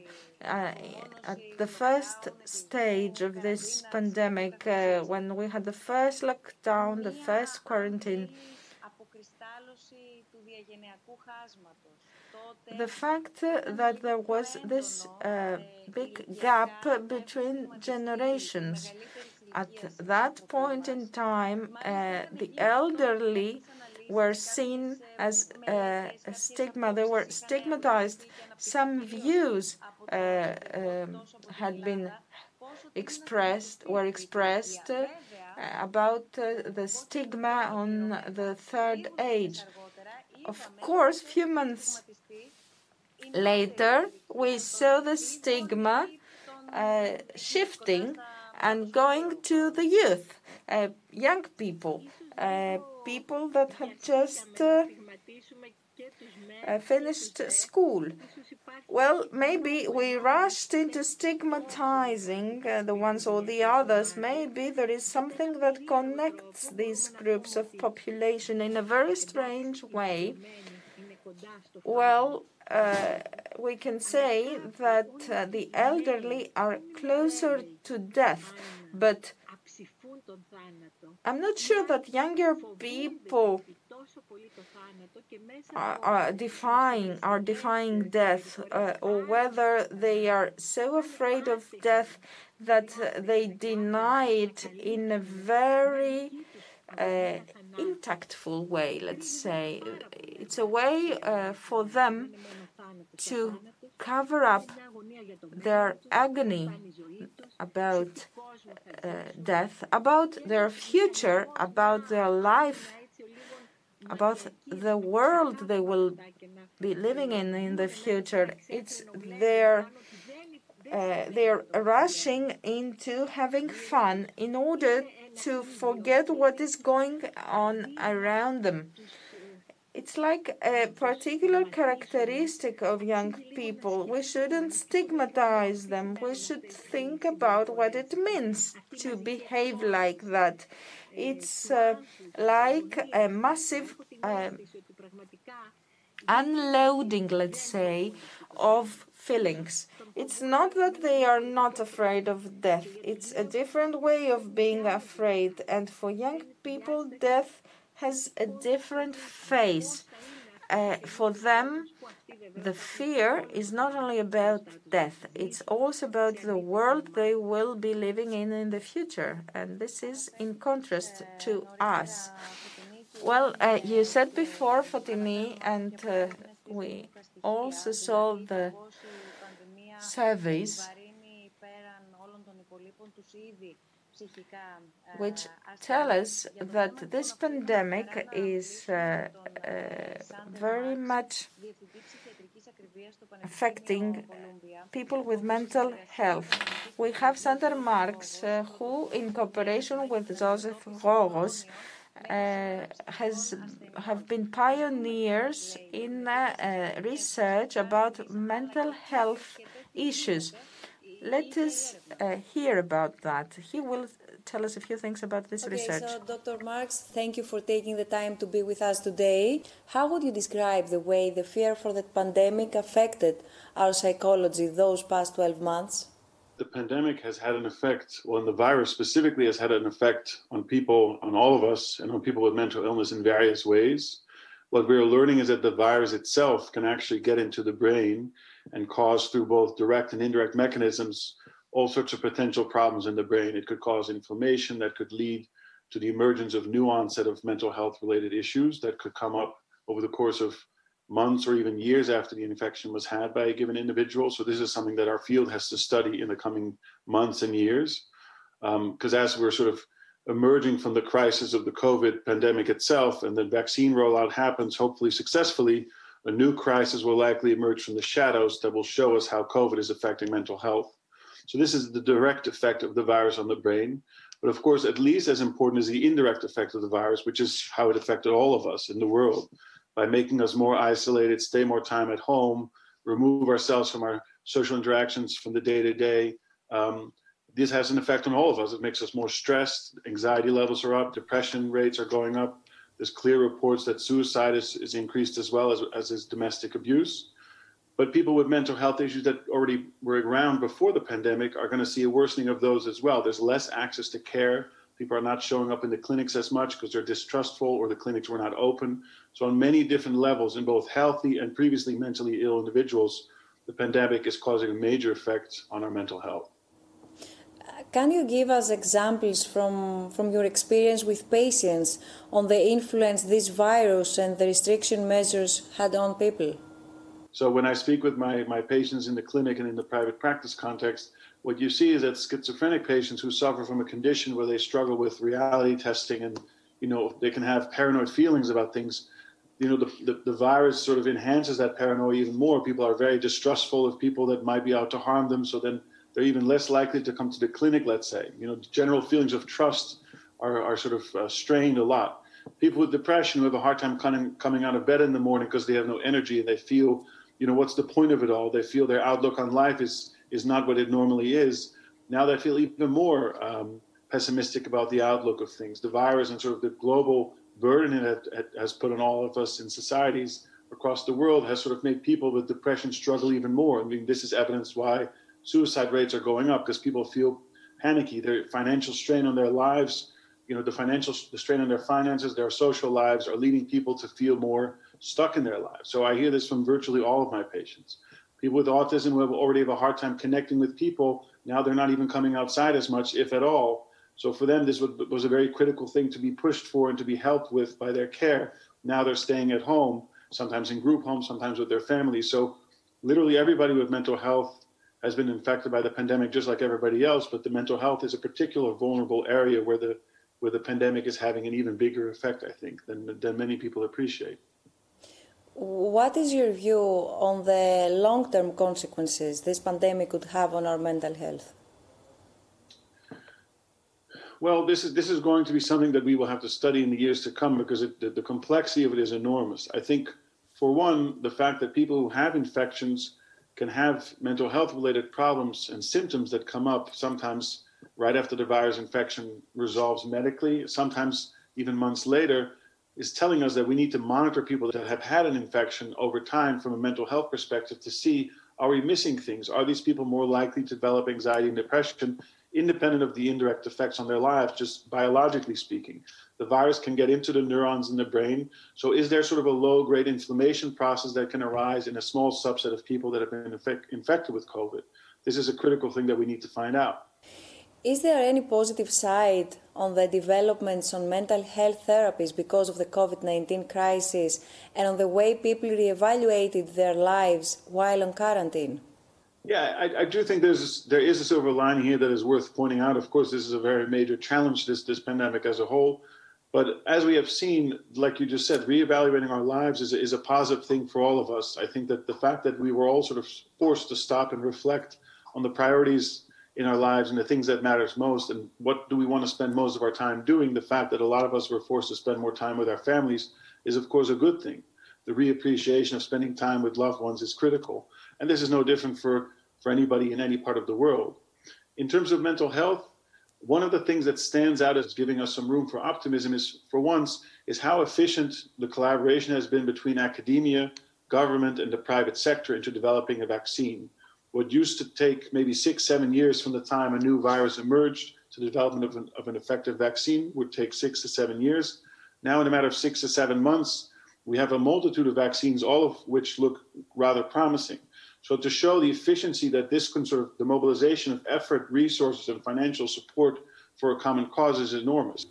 Uh, at the first stage of this pandemic, uh, when we had the first lockdown, the first quarantine, the fact that there was this big gap between generations. At that point in time, the elderly were seen as uh, a stigma. They were stigmatized. Some views uh, um, had been expressed, were expressed uh, about uh, the stigma on the third age. Of course, few months later, we saw the stigma uh, shifting and going to the youth, uh, young people, people that have just uh, uh, finished school. Well, maybe we rushed into stigmatizing uh, the ones or the others. Maybe there is something that connects these groups of population in a very strange way. Well, uh, we can say that uh, the elderly are closer to death, but I'm not sure that younger people are, defying are defying death, uh, or whether they are so afraid of death that they deny it in a very uh, intactful way. Let's say it's a way uh, for them to cover up their agony about death, about their future, about their life, about the world they will be living in in the future. It's their uh, they're rushing into having fun in order to forget what is going on around them. It's like a particular characteristic of young people. We shouldn't stigmatize them. We should think about what it means to behave like that. It's uh, like a massive uh, unloading, let's say, of feelings. It's not that they are not afraid of death, it's a different way of being afraid. And for young people, death has a different face. Uh, for them, the fear is not only about death, it's also about the world they will be living in in the future. And this is in contrast to us. Well, uh, you said before, Foteini, and uh, we also saw the surveys which tell us that this pandemic is uh, uh, very much affecting people with mental health. We have Sander Markx, uh, who, in cooperation with Joseph Gogos, uh, has have been pioneers in uh, uh, research about mental health issues. Let us uh, hear about that. He will tell us a few things about this
okay,
research.
So, Dr. Markx, thank you for taking the time to be with us today. How would you describe the way the fear for the pandemic affected our psychology those past 12 months?
The pandemic has had an effect, well, and the virus specifically has had an effect on people, on all of us, and on people with mental illness in various ways. What we are learning is that the virus itself can actually get into the brain and cause through both direct and indirect mechanisms all sorts of potential problems in the brain. It could cause inflammation that could lead to the emergence of new onset of mental health related issues that could come up over the course of months or even years after the infection was had by a given individual. So this is something that our field has to study in the coming months and years. Because um, as we're sort of emerging from the crisis of the COVID pandemic itself and the vaccine rollout happens, hopefully successfully, a new crisis will likely emerge from the shadows that will show us how COVID is affecting mental health. So this is the direct effect of the virus on the brain. But of course, at least as important is the indirect effect of the virus, which is how it affected all of us in the world by making us more isolated, stay more time at home, remove ourselves from our social interactions from the day to day. This has an effect on all of us. It makes us more stressed, anxiety levels are up, depression rates are going up, There's clear reports that suicide is, is increased as well as, as is domestic abuse. But people with mental health issues that already were around before the pandemic are going to see a worsening of those as well. There's less access to care. People are not showing up in the clinics as much because they're distrustful or the clinics were not open. So, on many different levels, in both healthy and previously mentally ill individuals, the pandemic is causing a major effect on our mental health.
Can you give us examples from, from your experience with patients on the influence this virus and the restriction measures had on people?
So when I speak with my, my patients in the clinic and in the private practice context, what you see is that schizophrenic patients who suffer from a condition where they struggle with reality testing and you know they can have paranoid feelings about things you know the, the, the, virus sort of enhances that paranoia even more people are very distrustful of people that might be out to harm them so then they're even less likely to come to the clinic let's say. You know general feelings of trust are, are sort of uh, strained a lot. People with depression who have a hard time coming, coming out of bed in the morning because they have no energy and they feel you know what's the point of it all? They feel their outlook on life is is not what it normally is. Now they feel even more um, pessimistic about the outlook of things. The virus and sort of the global burden it has put on all of us in societies across the world has sort of made people with depression struggle even more. I mean this is evidence why suicide rates are going up because people feel panicky their financial strain on their lives you know the financial the strain on their finances their social lives are leading people to feel more stuck in their lives. So I hear this from virtually all of my patients. People with autism who have already have a hard time connecting with people, now they're not even coming outside as much, if at all. So for them, this was a very critical thing to be pushed for and to be helped with by their care. Now they're staying at home, sometimes in group homes, sometimes with their families. So literally everybody with mental health has been infected by the pandemic just like everybody else, but the mental health is a particular vulnerable area where the where the pandemic is having an even bigger effect, I think, than, than many people appreciate.
What is your view on the long term consequences this pandemic could have on our mental health?
Well, this is this is going to be something that we will have to study in the years to come because it, the, the complexity of it is enormous. I think, for one, the fact that people who have infections can have mental health related problems and symptoms that come up sometimes right after the virus infection resolves medically, sometimes even months later, is telling us that we need to monitor people that have had an infection over time from a mental health perspective to see are we missing things? Are these people more likely to develop anxiety and depression, independent of the indirect effects on their lives, just biologically speaking? The virus can get into the neurons in the brain. So, is there sort of a low grade inflammation process that can arise in a small subset of people that have been infect- infected with COVID? This is a critical thing that we need to find out.
Is there any positive side on the developments on mental health therapies because of the COVID 19 crisis and on the way people reevaluated their lives while on quarantine?
Yeah, I, I, do think there's there is a silver lining here that is worth pointing out. Of course, this is a very major challenge this this pandemic as a whole, but as we have seen, like you just said, reevaluating our lives is is a positive thing for all of us. I think that the fact that we were all sort of forced to stop and reflect on the priorities in our lives and the things that matters most and what do we want to spend most of our time doing the fact that a lot of us were forced to spend more time with our families is of course a good thing the reappreciation of spending time with loved ones is critical and this is no different for for anybody in any part of the world in terms of mental health one of the things that stands out as giving us some room for optimism is for once is how efficient the collaboration has been between academia government and the private sector into developing a vaccine what used to take maybe six, seven years from the time a new virus emerged to the development of an, of an effective vaccine would take six to seven years. Now, in a matter of six to seven months, we have a multitude of vaccines, all of which look rather promising. So, to show the efficiency that this can sort of the mobilization of effort, resources, and financial support for a common cause is enormous.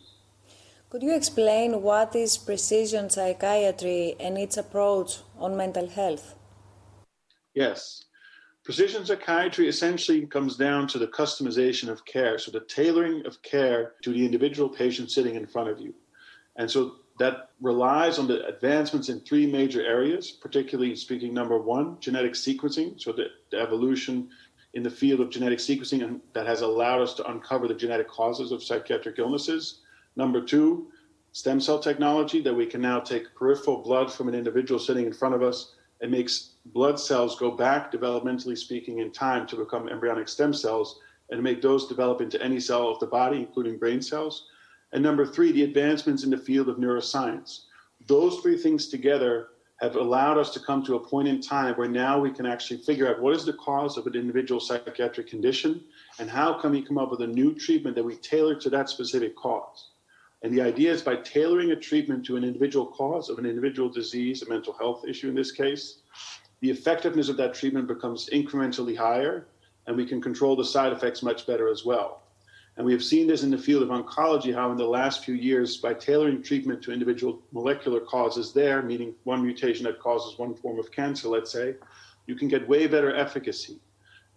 Could you explain what is precision psychiatry and its approach on mental health?
Yes. Precision psychiatry essentially comes down to the customization of care, so the tailoring of care to the individual patient sitting in front of you. And so that relies on the advancements in three major areas, particularly speaking number one, genetic sequencing, so the, the evolution in the field of genetic sequencing that has allowed us to uncover the genetic causes of psychiatric illnesses. Number two, stem cell technology, that we can now take peripheral blood from an individual sitting in front of us and makes blood cells go back, developmentally speaking, in time to become embryonic stem cells and make those develop into any cell of the body, including brain cells. And number three, the advancements in the field of neuroscience. Those three things together have allowed us to come to a point in time where now we can actually figure out what is the cause of an individual psychiatric condition and how can we come up with a new treatment that we tailor to that specific cause. And the idea is by tailoring a treatment to an individual cause of an individual disease, a mental health issue in this case, the effectiveness of that treatment becomes incrementally higher and we can control the side effects much better as well. And we have seen this in the field of oncology, how in the last few years, by tailoring treatment to individual molecular causes there, meaning one mutation that causes one form of cancer, let's say, you can get way better efficacy.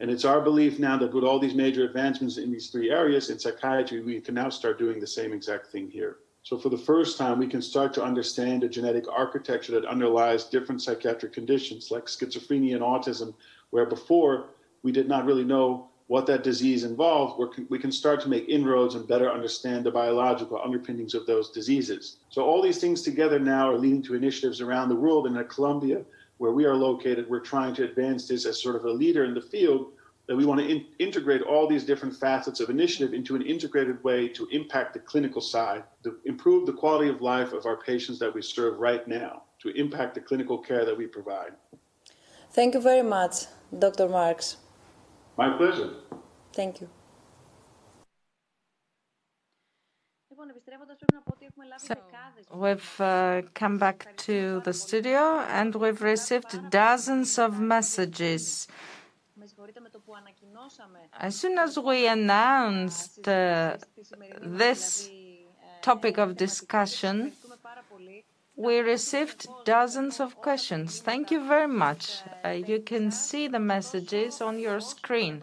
And it's our belief now that with all these major advancements in these three areas in psychiatry, we can now start doing the same exact thing here. So for the first time, we can start to understand the genetic architecture that underlies different psychiatric conditions like schizophrenia and autism, where before we did not really know what that disease involved, we can start to make inroads and better understand the biological underpinnings of those diseases. So all these things together now are leading to initiatives around the world. And at Columbia, where we are located, we're trying to advance this as sort of a leader in the field that we want to in- integrate all these different facets of initiative into an integrated way to impact the clinical side, to improve the quality of life of our patients that we serve right now, to impact the clinical care that we provide.
Thank you very much, Dr. Markx.
My pleasure.
Thank you.
So we've uh, come back to the studio and we've received dozens of messages. As soon as we announced uh, this topic of discussion, we received dozens of questions. Thank you very much. Uh, you can see the messages on your screen.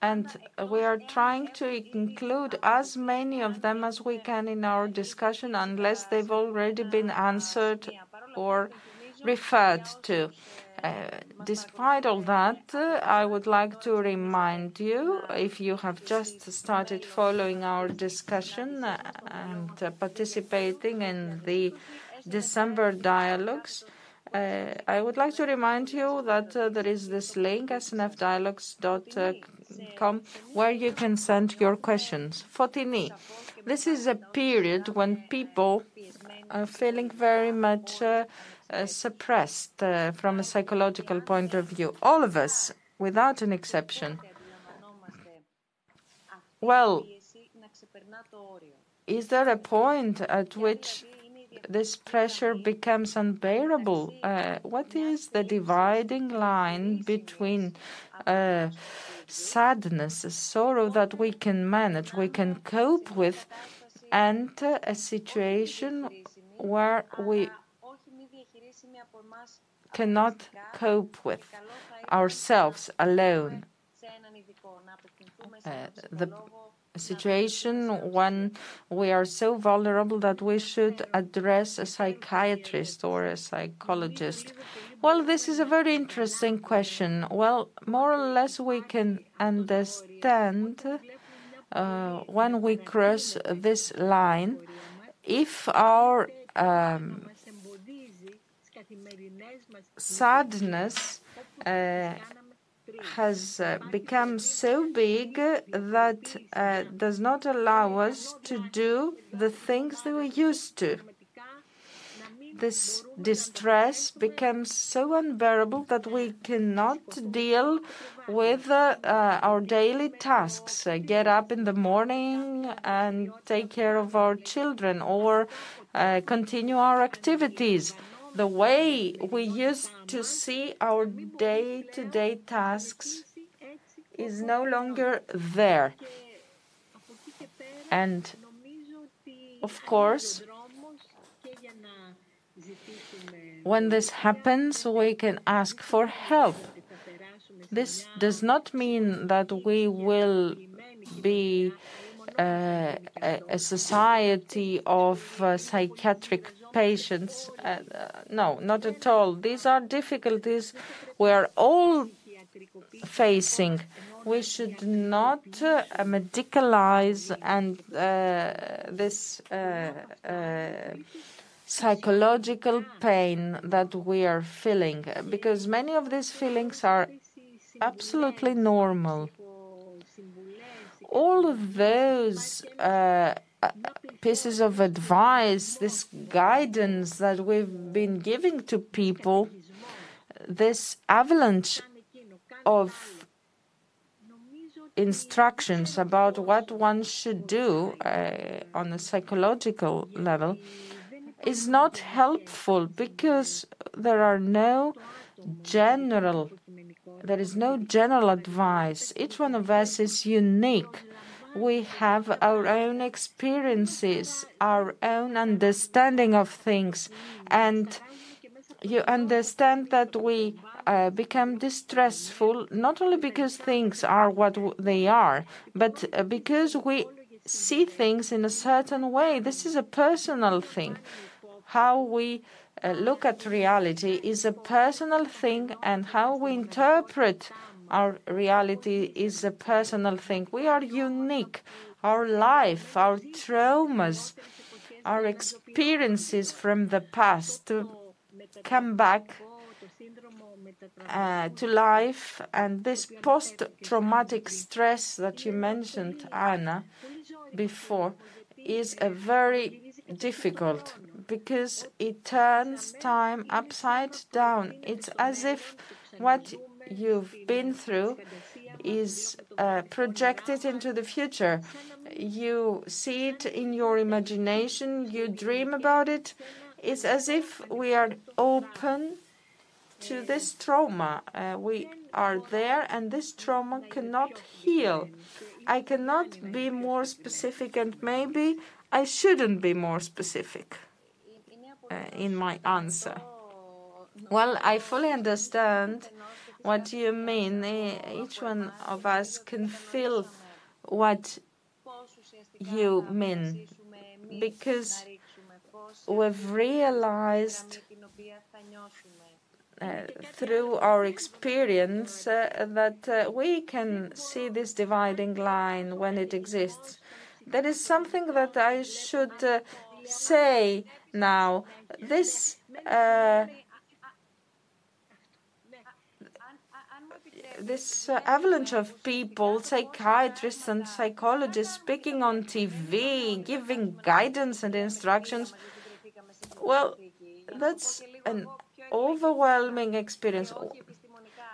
And we are trying to include as many of them as we can in our discussion, unless they've already been answered or referred to. Uh, despite all that, uh, I would like to remind you, if you have just started following our discussion uh, and participating in the December dialogues, I would like to remind you that there is this link, snfdialogues.com, where you can send your questions. Foteini, this is a period when people are feeling very much suppressed uh, from a psychological point of view. All of us, without an exception. Well, is there a point at which this pressure becomes unbearable? Uh, what is the dividing line between uh, sadness, sorrow that we can manage, we can cope with, and uh, a situation where we cannot cope with ourselves alone. Uh, the situation when we are so vulnerable that we should address a psychiatrist or a psychologist? Well, this is a very interesting question. Well, more or less, we can understand uh, when we cross this line if our um, sadness uh, has uh, become so big that uh, does not allow us to do the things that we used to. This distress becomes so unbearable that we cannot deal with uh, uh our daily tasks. Uh, get up in the morning and take care of our children or uh, continue our activities the way we used to see our day to day tasks is no longer there. And of course, when this happens, we can ask for help. This does not mean that we will be uh, a, a, society of uh, psychiatric patients. Uh, no, not at all. These are difficulties we are all facing. We should not uh, medicalize and uh, this uh, uh, psychological pain that we are feeling, because many of these feelings are absolutely normal. all of those uh, pieces of advice, this guidance that we've been giving to people, this avalanche of instructions about what one should do uh, on a psychological level is not helpful because there are no general there is no general advice. Each one of us is unique we have our own experiences our own understanding of things. And you understand that we uh, become distressful not only because things are what they are but uh, because we see things in a certain way. This is a personal thing. How we uh, look at reality is a personal thing, and how we interpret our reality is a personal thing. We are unique. Our life, our traumas, our experiences from the past to come back uh, to life, and this post traumatic stress that you mentioned, Anna, before, is a very difficult because it turns time upside down. It's as if what you've been through is uh, projected into the future. You see it in your imagination, you dream about it. It's as if we are open to this trauma. Uh, we are there, and this trauma cannot heal. I cannot be more specific, and maybe I shouldn't be more specific uh, in my answer. Well, I fully understand what do you mean. Each one of us can feel what you mean because we've realized uh, through our experience uh, that uh, we can see this dividing line when it exists. That is something that I should say now. This this uh, avalanche of people, psychiatrists and psychologists speaking on TV, giving guidance and instructions, well, that's an overwhelming experience.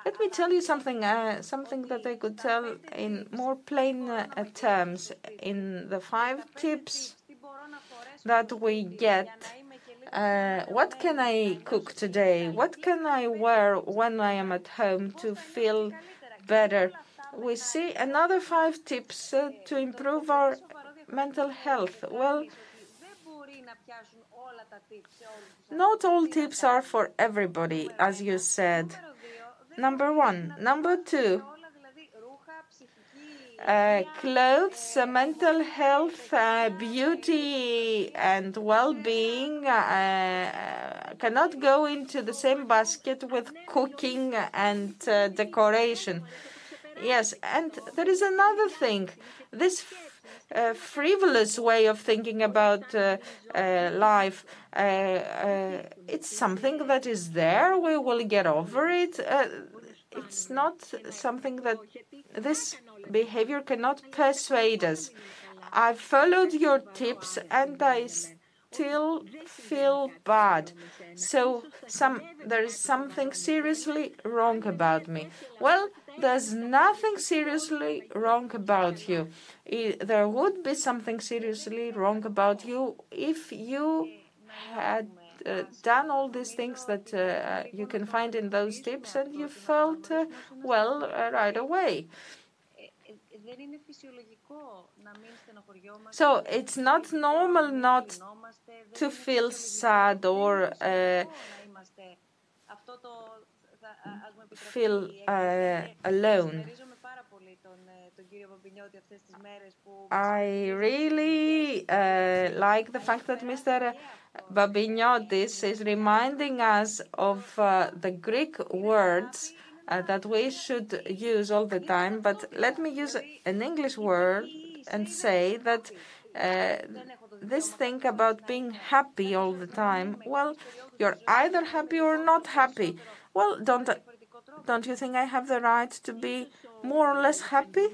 Let me tell you something, uh, something that I could tell in more plain uh, terms. In the five tips that we get what can I cook today? What can I wear when I am at home to feel better? We see another five tips uh, to improve our mental health. Well, not all tips are for everybody, as you said. Number one. Number two, uh, clothes, uh, mental health, uh, beauty, and well being uh, cannot go into the same basket with cooking and uh, decoration. Yes, and there is another thing. This uh, frivolous way of thinking about life. it's something that is there. We will get over it. it's not something that this behavior cannot persuade us. I followed your tips and I still feel bad. So some there is something seriously wrong about me. Well, there's nothing seriously wrong about you. There would be something seriously wrong about you if you had uh, done all these things that uh, you can find in those tips and you felt uh, well right away. So it's not normal not to feel sad or uh, feel uh, alone. I really uh, like the fact that Mr. Babiniotis is reminding us of uh, the Greek words that we should use all the time. But let me use an English word and say that uh, this thing about being happy all the time, well, you're either happy or not happy. Well, don't don't you think I have the right to be more or less happy?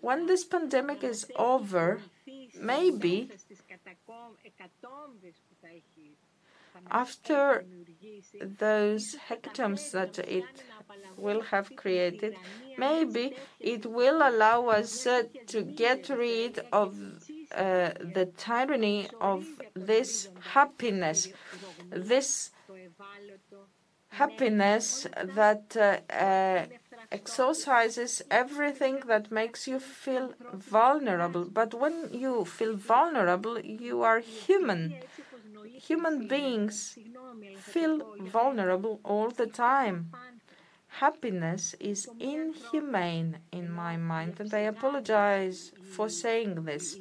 when this pandemic is over, maybe after those hecatombs that it will have created, maybe it will allow us uh, to get rid of uh, the tyranny of this happiness, this happiness that uh, exorcises everything that makes you feel vulnerable. But when you feel vulnerable, you are human. Human beings feel vulnerable all the time. Happiness is inhumane in my mind, and I apologize for saying this.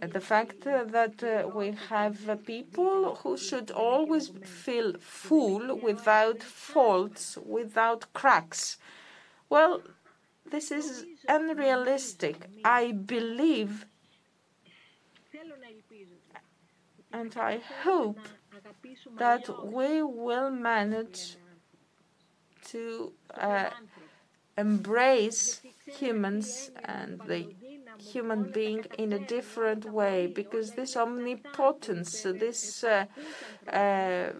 The fact that uh, we have people who should always feel full without faults, without cracks. Well, this is unrealistic. I believe and I hope that we will manage to uh, embrace humans and the human being in a different way because this omnipotence, this uh, uh,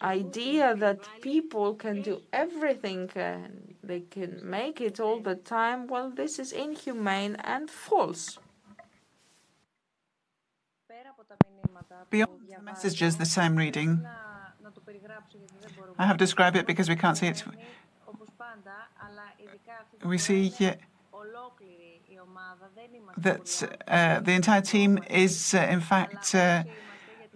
idea that people can do everything and they can make it all the time, well, this is inhumane and false.
Beyond the messages, the same reading. I have described it because we can't see it. We see that uh, the entire team is, uh, in fact, uh,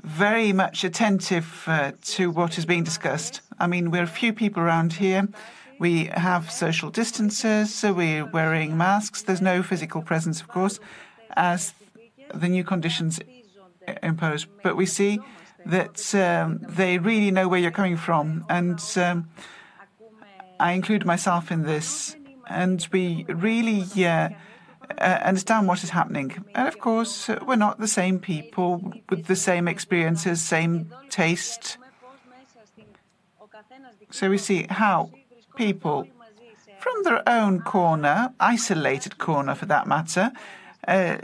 very much attentive uh, to what is being discussed. I mean, we're a few people around here. We have social distances, so we're wearing masks. There's no physical presence, of course, as the new conditions impose. But we see that um, they really know where you're coming from. And um, I include myself in this. And we really uh, uh, understand what is happening. And of course, we're not the same people with the same experiences, same taste. So we see how people from their own corner, isolated corner for that matter, uh,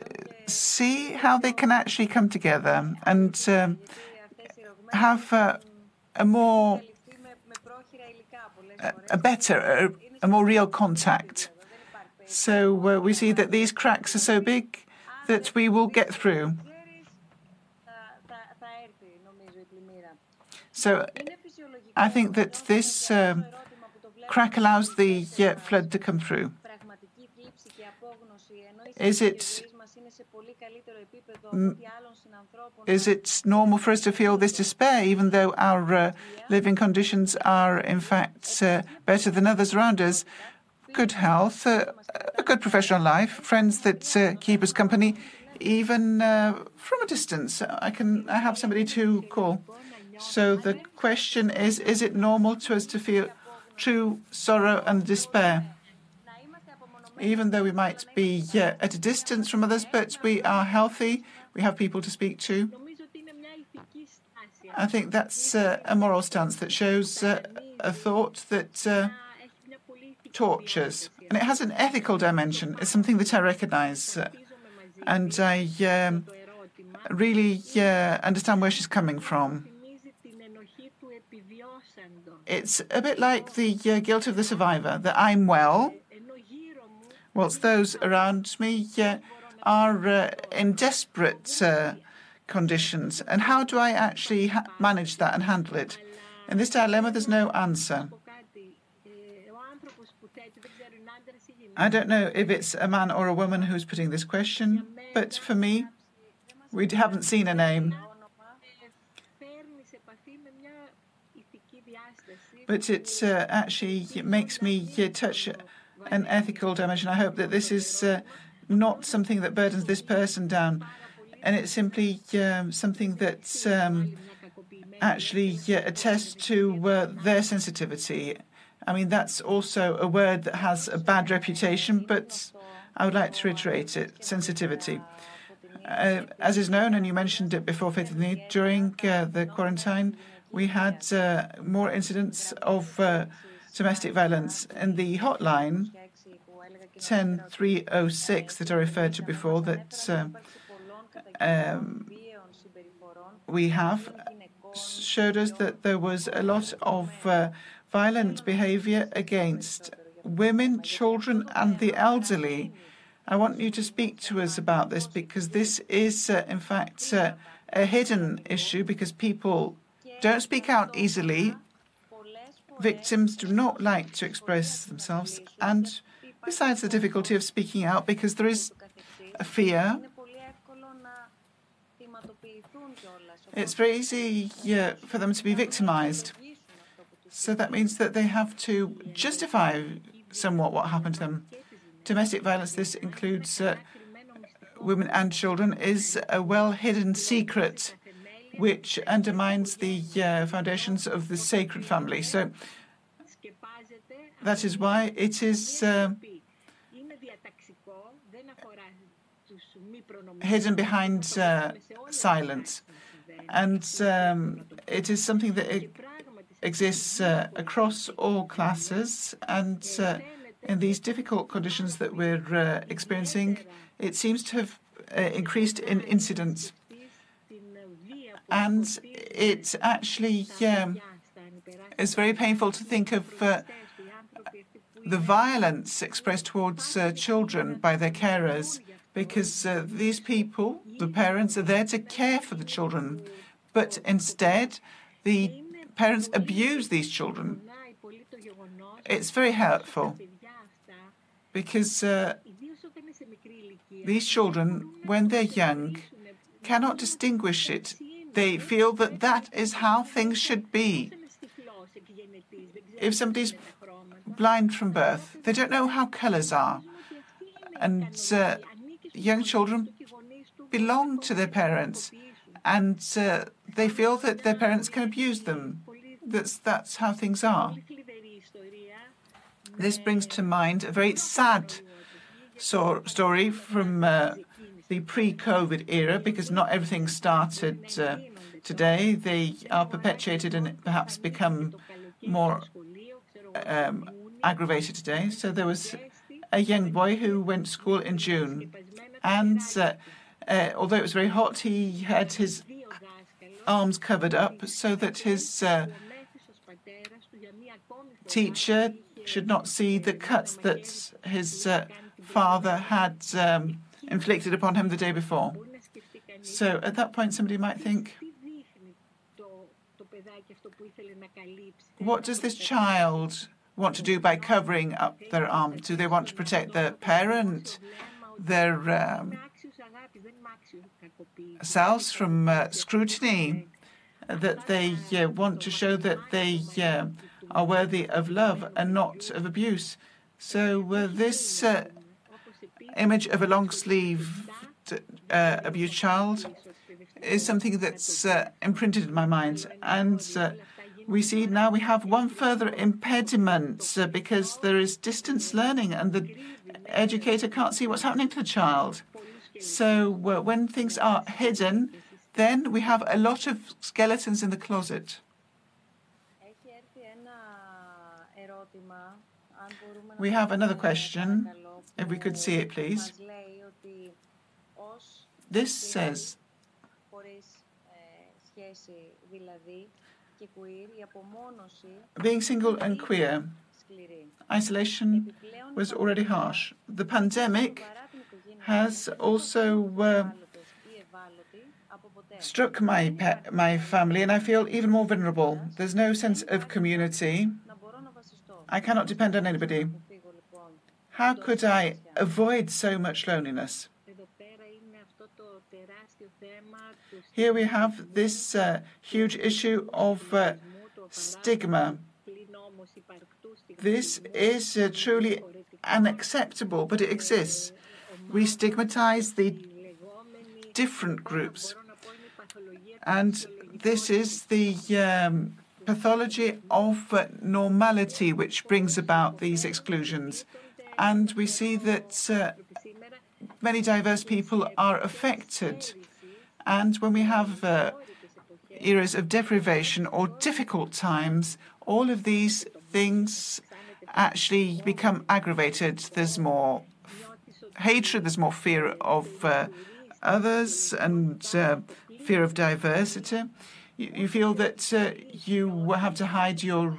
see how they can actually come together and um, have uh, a more, a, better, a, a, more real contact. So uh, we see that these cracks are so big that we will get through. So I think that this um, crack allows the uh, flood to come through. Is it is it normal for us to feel this despair, even though our uh, living conditions are, in fact, uh, better than others around us? Good health, uh, a good professional life, friends that uh, keep us company, even uh, from a distance. I can I have somebody to call. So the question is: Is it normal to us to feel true sorrow and despair? Even though we might be yeah, at a distance from others, but we are healthy. We have people to speak to. I think that's uh, a moral stance that shows uh, a thought that uh, tortures. And it has an ethical dimension. It's something that I recognize. and I um, really uh, understand where she's coming from. It's a bit like the uh, guilt of the survivor that I'm well, whilst those around me uh, are uh, in desperate uh, conditions. And how do I actually ha- manage that and handle it? In this dilemma, there's no answer. I don't know if it's a man or a woman who's putting this question, but for me, we haven't seen a name. But it uh, actually makes me uh, touch an ethical dimension. I hope that this is uh, not something that burdens this person down, and it's simply um, something that um, actually attests to uh, their sensitivity. I mean, that's also a word that has a bad reputation, but I would like to reiterate it sensitivity. Uh, as is known, and you mentioned it before, Faith during uh, the quarantine, we had uh, more incidents of uh, domestic violence. And the hotline 10306 that I referred to before that um, um, we have showed us that there was a lot of uh, violent behavior against women, children, and the elderly. I want you to speak to us about this because this is, uh, in fact, uh, a hidden issue because people don't speak out easily. Victims do not like to express themselves, and besides the difficulty of speaking out, because there is a fear. It's very easy yeah, for them to be victimized. So that means that they have to justify somewhat what happened to them. Domestic violence, this includes uh, women and children, is a well hidden secret which undermines the uh, foundations of the sacred family. So that is why it is uh, hidden behind uh, silence. And um, it is something that exists uh, across all classes. And uh, in these difficult conditions that we're uh, experiencing, it seems to have increased in incidence. And it actually um, is very painful to think of uh, the violence expressed towards uh, children by their carers because uh, these people, the parents, are there to care for the children. But instead, the parents abuse these children. It's very hurtful because uh, these children, when they're young, cannot distinguish it. They feel that that is how things should be. If somebody's blind from birth, they don't know how colors are. And uh, young children belong to their parents, and uh, they feel that their parents can abuse them. That's that's how things are. This brings to mind a very sad so, story from uh, the pre-COVID era, because not everything started uh, today. They are perpetuated and perhaps become more um, aggravated today. So there was a young boy who went to school in June, and uh, uh, although it was very hot, he had his arms covered up so that his uh, teacher should not see the cuts that his uh, father had um, inflicted upon him the day before. So at that point, somebody might think, what does this child want to do by covering up their arm? Do they want to protect their parent, their um, selves from uh, scrutiny? That they uh, want to show that they uh, are worthy of love and not of abuse. So uh, this uh, image of a long sleeved uh, abused child is something that's imprinted in my mind, and we see now we have one further impediment uh, because there is distance learning and the educator can't see what's happening to the child. So uh, when things are hidden, then we have a lot of skeletons in the closet. We have another question. If we could see it, please. This says being single and queer, isolation was already harsh. The pandemic has also uh, struck my my family, and I feel even more vulnerable. There's no sense of community. I cannot depend on anybody. How could I avoid so much loneliness? Here we have this uh, huge issue of uh, stigma. This is uh, truly unacceptable, but it exists. We stigmatize the different groups. And this is the um, pathology of uh, normality which brings about these exclusions. And we see that uh, many diverse people are affected and when we have uh, eras of deprivation or difficult times, all of these things actually become aggravated. There's more hatred, there's more fear of uh, others, and uh, fear of diversity. You, you feel that uh, you have to hide your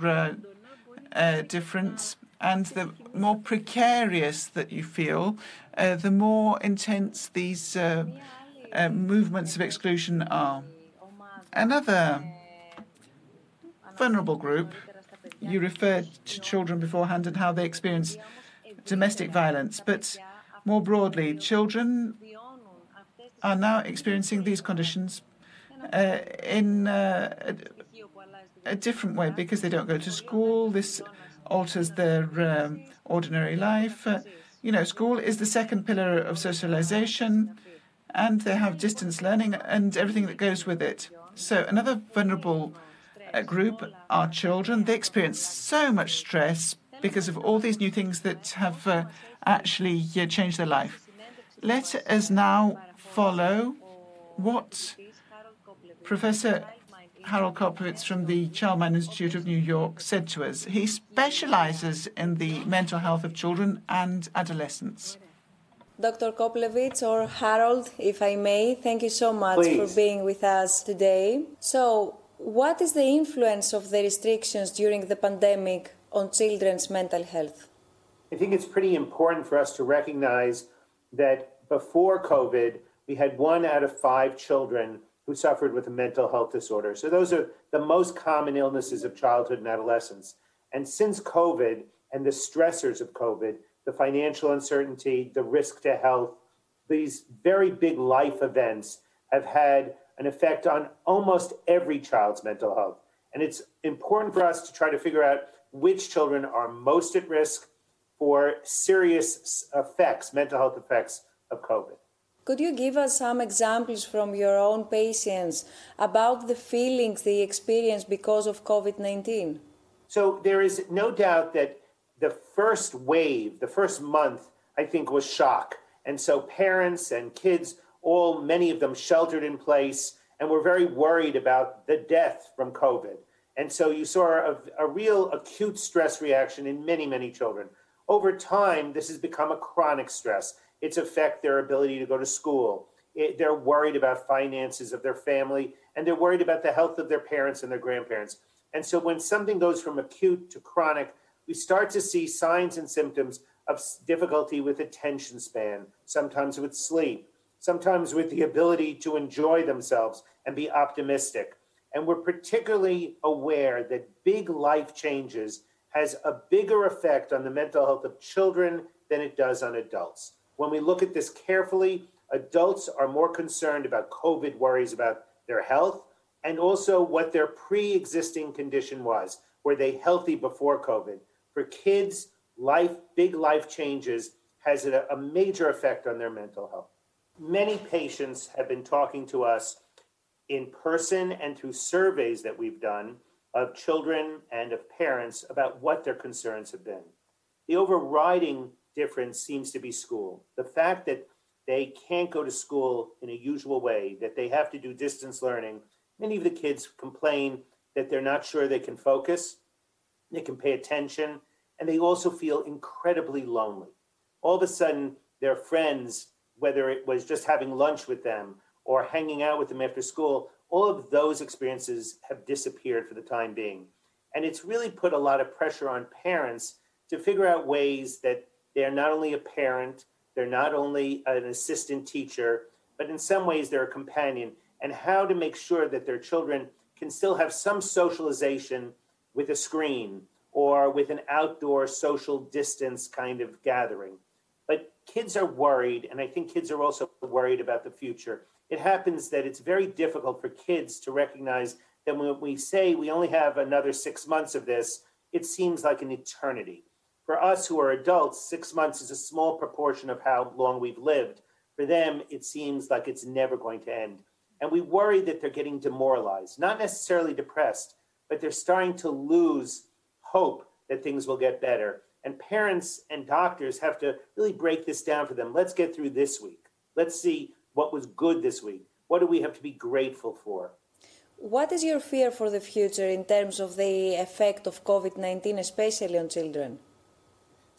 uh, difference, and the more precarious that you feel, uh, the more intense these movements of exclusion are. Another vulnerable group you referred to children beforehand and how they experience domestic violence, but more broadly, children are now experiencing these conditions uh, in uh, a, a, different way because they don't go to school. This alters their um, ordinary life. Uh, you know, school is the second pillar of socialization, and they have distance learning and everything that goes with it. So, another vulnerable group are children. They experience so much stress because of all these new things that have uh, actually uh, changed their life. Let us now follow what Professor Harold Koplewicz from the Child-Mind Institute of New York said to us. He specializes in the mental health of children and adolescents.
Dr. Koplewicz or Harold, if I may, thank you so much
Please.
for being with us today. So, what is the influence of the restrictions during the pandemic on children's mental health?
I think it's pretty important for us to recognize that before COVID, we had one out of five children who suffered with a mental health disorder. So those are the most common illnesses of childhood and adolescence. And since COVID and the stressors of COVID, the financial uncertainty, the risk to health, these very big life events have had an effect on almost every child's mental health. And it's important for us to try to figure out which children are most at risk for serious effects, mental health effects of COVID.
Could you give us some examples from your own patients about the feelings they experience because of COVID 19?
So, there is no doubt that the first wave, the first month, I think was shock. And so, parents and kids all many of them sheltered in place and were very worried about the death from COVID. And so you saw a, a, real acute stress reaction in many, many children. Over time, this has become a chronic stress. It's affect their ability to go to school. It, they're worried about finances of their family, and they're worried about the health of their parents and their grandparents. And so when something goes from acute to chronic, we start to see signs and symptoms of difficulty with attention span, sometimes with sleep, sometimes with the ability to enjoy themselves and be optimistic. And we're particularly aware that big life changes has a bigger effect on the mental health of children than it does on adults. When we look at this carefully, adults are more concerned about COVID worries about their health and also what their pre existing condition was. Were they healthy before COVID? For kids, life, big life changes has a, a major effect on their mental health many patients have been talking to us in person and through surveys that we've done of children and of parents about what their concerns have been. The overriding difference seems to be school. The fact that they can't go to school in a usual way, that they have to do distance learning. Many of the kids complain that they're not sure they can focus, they can pay attention, and they also feel incredibly lonely. All of a sudden, their friends whether it was just having lunch with them or hanging out with them after school, all of those experiences have disappeared for the time being. And it's really put a lot of pressure on parents to figure out ways that they're not only a parent, they're not only an assistant teacher, but in some ways they're a companion, and how to make sure that their children can still have some socialization with a screen or with an outdoor social distance kind of gathering But kids are worried, and I think kids are also worried about the future. It happens that it's very difficult for kids to recognize that when we say we only have another six months of this, it seems like an eternity. For us who are adults, six months is a small proportion of how long we've lived. For them, it seems like it's never going to end. And we worry that they're getting demoralized, not necessarily depressed, but they're starting to lose hope that things will get better. And parents and doctors have to really break this down for them. Let's get through this week. Let's see what was good this week. What do we have to be grateful for?
What is your fear for the future in terms of the effect of COVID 19, especially on children?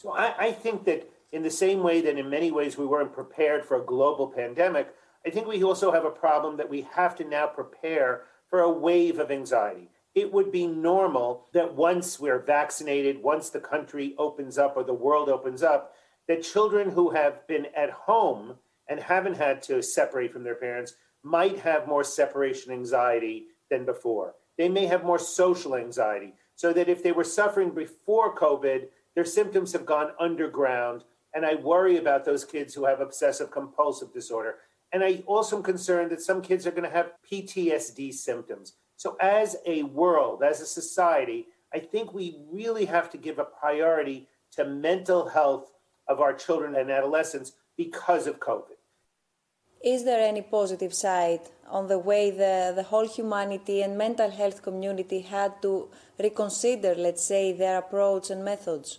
So I, I think that in the same way that in many ways we weren't prepared for a global pandemic, I think we also have a problem that we have to now prepare for a wave of anxiety. It would be normal that once we're vaccinated, once the country opens up or the world opens up, that children who have been at home and haven't had to separate from their parents might have more separation anxiety than before. They may have more social anxiety, so that if they were suffering before COVID, their symptoms have gone underground. And I worry about those kids who have obsessive compulsive disorder. And I also am concerned that some kids are going to have PTSD symptoms. So, as a world, as a society, I think we really have to give a priority to mental health of our children and adolescents because of COVID.
Is there any positive side on the way the, the whole humanity and mental health community had to reconsider, let's say, their approach and methods?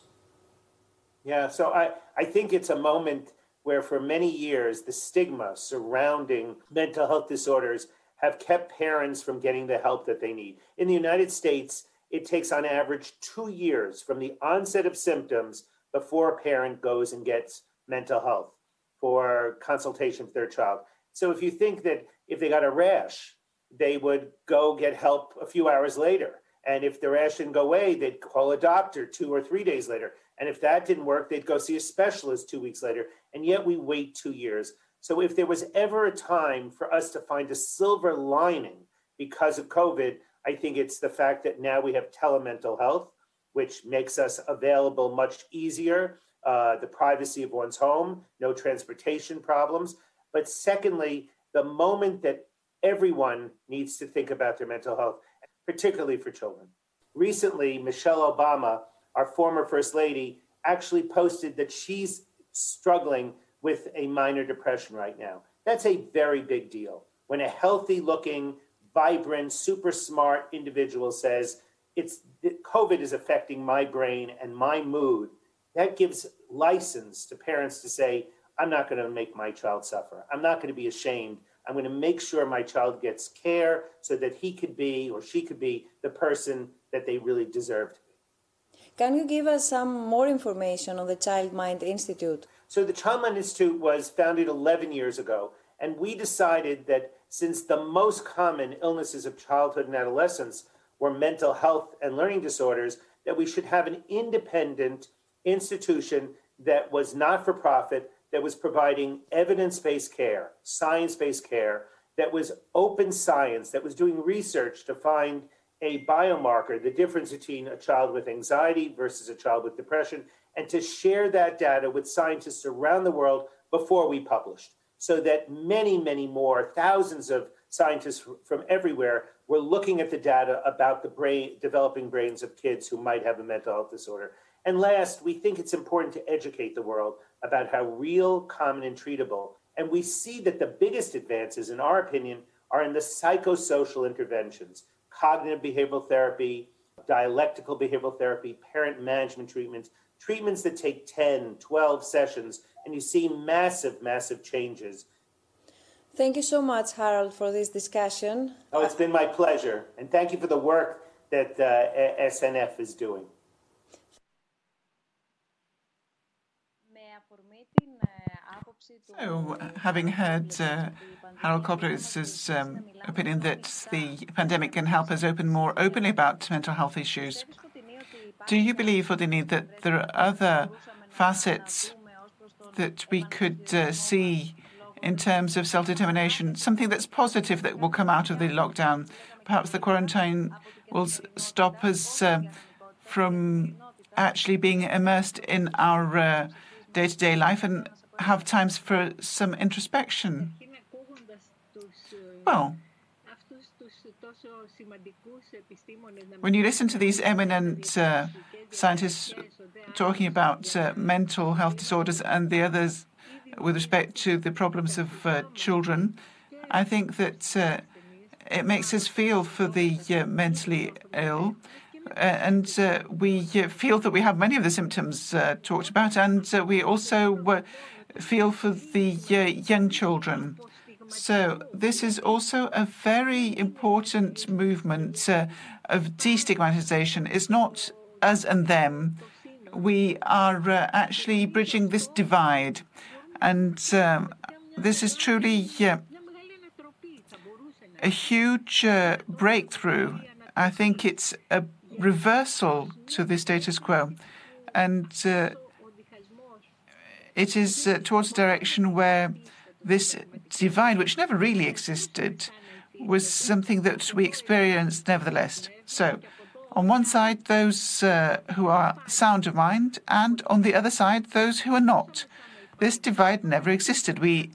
Yeah, so I, I think it's a moment where for many years the stigma surrounding mental health disorders have kept parents from getting the help that they need. In the United States, it takes on average two years from the onset of symptoms before a parent goes and gets mental health for consultation for their child. So if you think that if they got a rash, they would go get help a few hours later. And if the rash didn't go away, they'd call a doctor two or three days later. And if that didn't work, they'd go see a specialist two weeks later. And yet we wait two years. So if there was ever a time for us to find a silver lining because of COVID, I think it's the fact that now we have telemental health, which makes us available much easier, uh, the privacy of one's home, no transportation problems. But secondly, the moment that everyone needs to think about their mental health, particularly for children. Recently, Michelle Obama our former First Lady, actually posted that she's struggling with a minor depression right now. That's a very big deal. When a healthy looking, vibrant, super smart individual says, it's COVID is affecting my brain and my mood, that gives license to parents to say, I'm not going to make my child suffer. I'm not going to be ashamed. I'm going to make sure my child gets care so that he could be or she could be the person that they really deserve
can you give us some more information on the Child Mind Institute?
So, the Child Mind Institute was founded 11 years ago, and we decided that since the most common illnesses of childhood and adolescence were mental health and learning disorders, that we should have an independent institution that was not for profit, that was providing evidence based care, science based care, that was open science, that was doing research to find a biomarker, the difference between a child with anxiety versus a child with depression, and to share that data with scientists around the world before we published, so that many, many more, thousands of scientists from everywhere were looking at the data about the brain, developing brains of kids who might have a mental health disorder. And last, we think it's important to educate the world about how real, common, and treatable. And we see that the biggest advances, in our opinion, are in the psychosocial interventions cognitive behavioral therapy, dialectical behavioral therapy, parent management treatments, treatments that take 10, 12 sessions, and you see massive, massive changes.
Thank you so much, Harold, for this discussion.
Oh, it's been my pleasure. And thank you for the work that uh, SNF is doing.
So, having heard uh, Harold Koplewicz' um, opinion that the pandemic can help us open more openly about mental health issues, do you believe, Foteini, that there are other facets that we could uh, see in terms of self determination, something that's positive that will come out of the lockdown? Perhaps the quarantine will stop us uh, from actually being immersed in our day to day life and have times for some introspection. Well, when you listen to these eminent uh, scientists talking about uh, mental health disorders and the others with respect to the problems of uh, children, I think that uh, it makes us feel for the uh, mentally ill. Uh, and we feel that we have many of the symptoms talked about, and we also feel for the young children. So, this is also a very important movement uh, of destigmatization. It's not us and them. we are uh, actually bridging this divide. And um, this is truly uh, a huge uh, breakthrough. I think it's a reversal to the status quo. And uh, it is uh, towards a direction where this divide, which never really existed, was something that we experienced nevertheless. So, on one side, those uh, who are sound of mind, and on the other side, those who are not. This divide never existed. We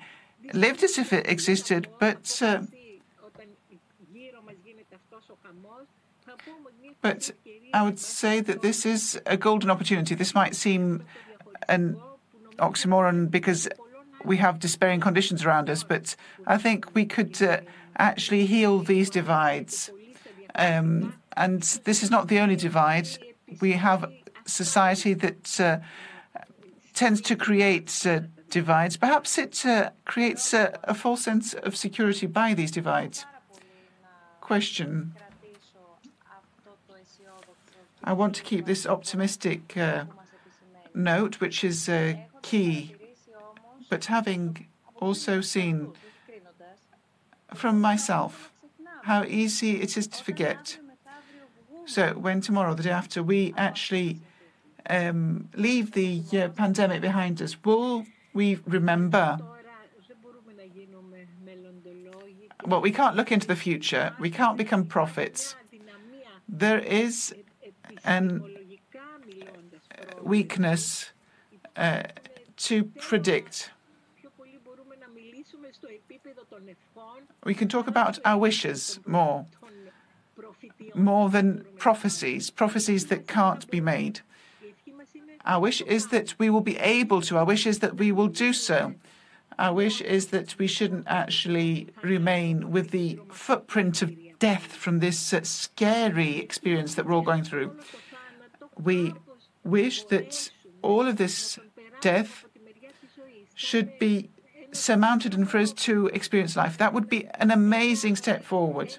lived as if it existed, but uh, but I would say that this is a golden opportunity. This might seem an oxymoron because we have despairing conditions around us, but I think we could uh, actually heal these divides. Um, and this is not the only divide. We have society that uh, tends to create uh, divides. Perhaps it uh, creates a, false sense of security by these divides. Question. I want to keep this optimistic uh, note, which is uh, key, but having also seen from myself how easy it is to forget. So, when tomorrow, the day after, we actually um, leave the uh, pandemic behind us, will we remember? Well, we can't look into the future. We can't become prophets. There is an weakness uh, to predict. We can talk about our wishes more, more than prophecies, prophecies that can't be made. Our wish is that we will be able to, our wish is that we will do so. Our wish is that we shouldn't actually remain with the footprint of death from this uh, scary experience that we're all going through. We wish that all of this death should be surmounted and for us to experience life. That would be an amazing step forward.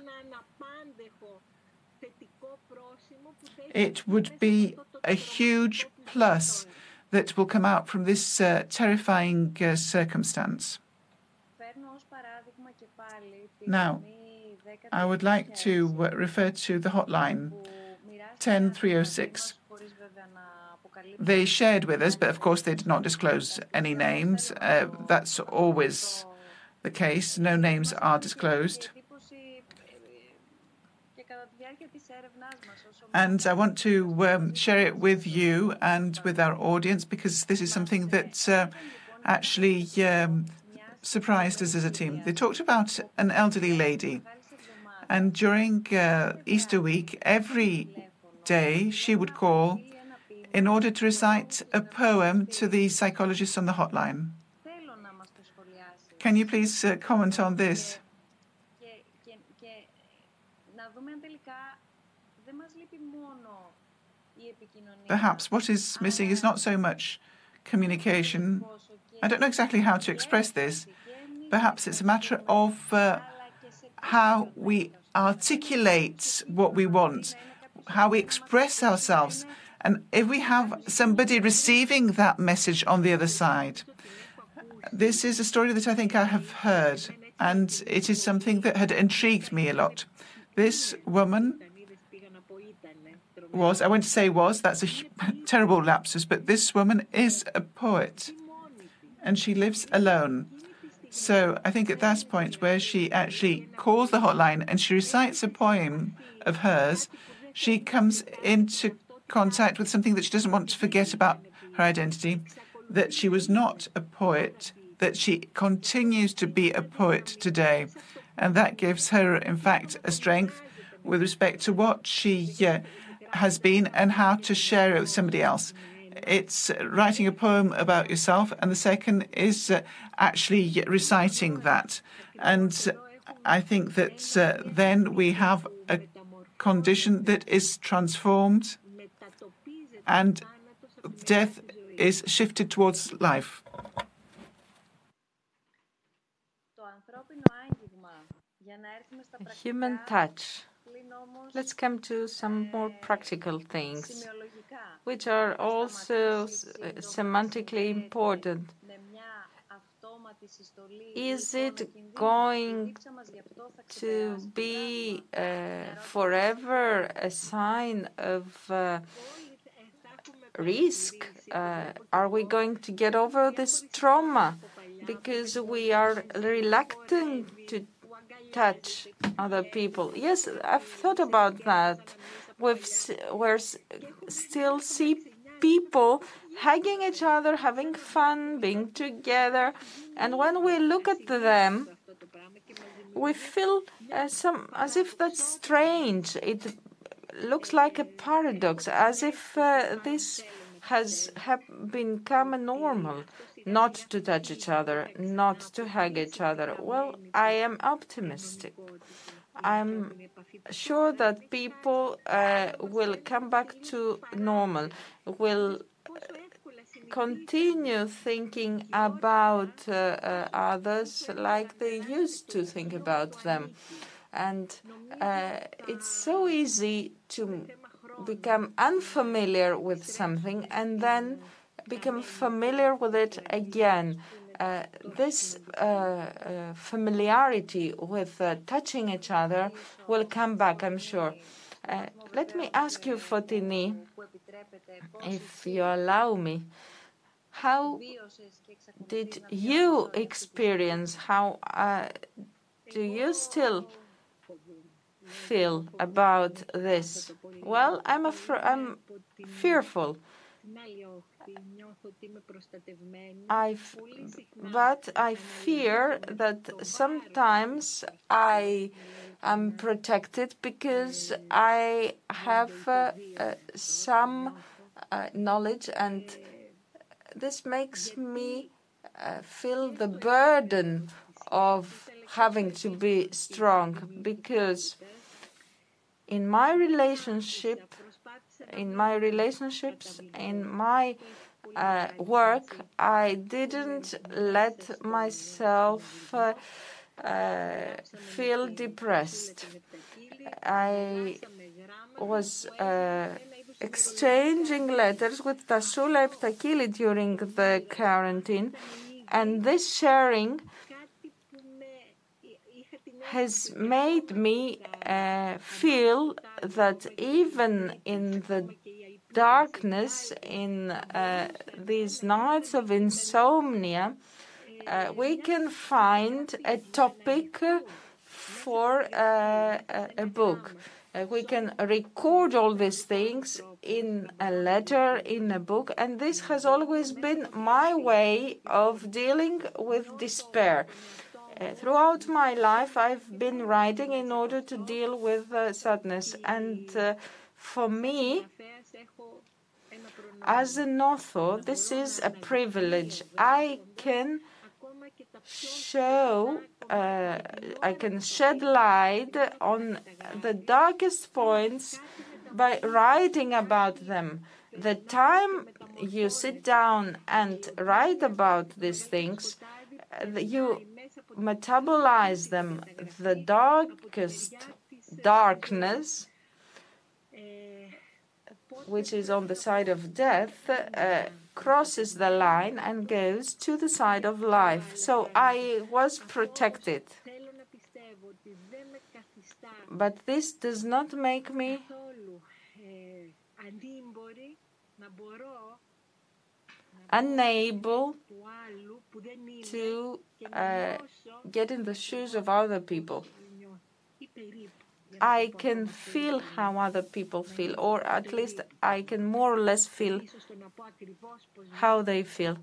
It would be a huge plus that will come out from this uh, terrifying uh, circumstance. Now, I would like to uh, refer to the hotline 10306. They shared with us, but of course they did not disclose any names. Uh, that's always the case. No names are disclosed. And I want to um, share it with you and with our audience because this is something that uh, actually um, surprised us as a team. They talked about an elderly lady, and during uh, Easter week, every day she would call in order to recite a poem to the psychologists on the hotline. Can you please uh, comment on this? Perhaps what is missing is not so much communication. I don't know exactly how to express this. Perhaps it's a matter of uh, how we articulate what we want, how we express ourselves, and if we have somebody receiving that message on the other side. This is a story that I think I have heard, and it is something that had intrigued me a lot. This woman was, I won't say was, that's a terrible lapsus, but this woman is a poet and she lives alone. So I think at that point where she actually calls the hotline and she recites a poem of hers, she comes into contact with something that she doesn't want to forget about her identity, that she was not a poet, that she continues to be a poet today. And that gives her, in fact, a strength with respect to what she uh, has been and how to share it with somebody else. It's writing a poem about yourself, and the second is uh, actually reciting that. And I think that uh, then we have a condition that is transformed and death is shifted towards life.
Human touch Let's come to some more practical things. which are also semantically important. Is it going to be uh, forever a sign of uh, risk? Uh, are we going to get over this trauma because we are reluctant to touch other people? Yes, I've thought about that. We've, we're still see people hugging each other, having fun, being together. And when we look at them, we feel uh, some as if that's strange. It looks like a paradox, as if uh, this has become normal, not to touch each other, not to hug each other. Well, I am optimistic. I'm sure that people uh, will come back to normal, will continue thinking about uh, uh, others like they used to think about them. And uh, it's so easy to become unfamiliar with something and then become familiar with it again. Uh, this uh, uh, familiarity with touching each other will come back, I'm sure. let me ask you, Foteini, if you allow me, how did you experience, how uh, do you still feel about this? Well, I'm, I'm fearful. I but I fear that sometimes I am protected because I have uh, uh, some uh, knowledge and this makes me uh, feel the burden of having to be strong because in my relationship, in my relationships, in my uh, work, I didn't let myself uh, uh, feel depressed. I was uh, exchanging letters with Tassoula Eptakili during the quarantine, and this sharing has made me uh, feel that even in the darkness, in uh, these nights of insomnia, uh, we can find a topic for uh, a book. Uh, we can record all these things in a letter, in a book, and this has always been my way of dealing with despair. Uh, throughout my life, I've been writing in order to deal with uh, sadness, and uh, for me, as an author, this is a privilege. I can show, uh, I can shed light on the darkest points by writing about them. The time you sit down and write about these things, you metabolize them. The darkest darkness, which is on the side of death, uh, crosses the line and goes to the side of life. So I was protected. But this does not make me unable to uh, get in the shoes of other people. I can feel how other people feel, or at least I can more or less feel how they feel.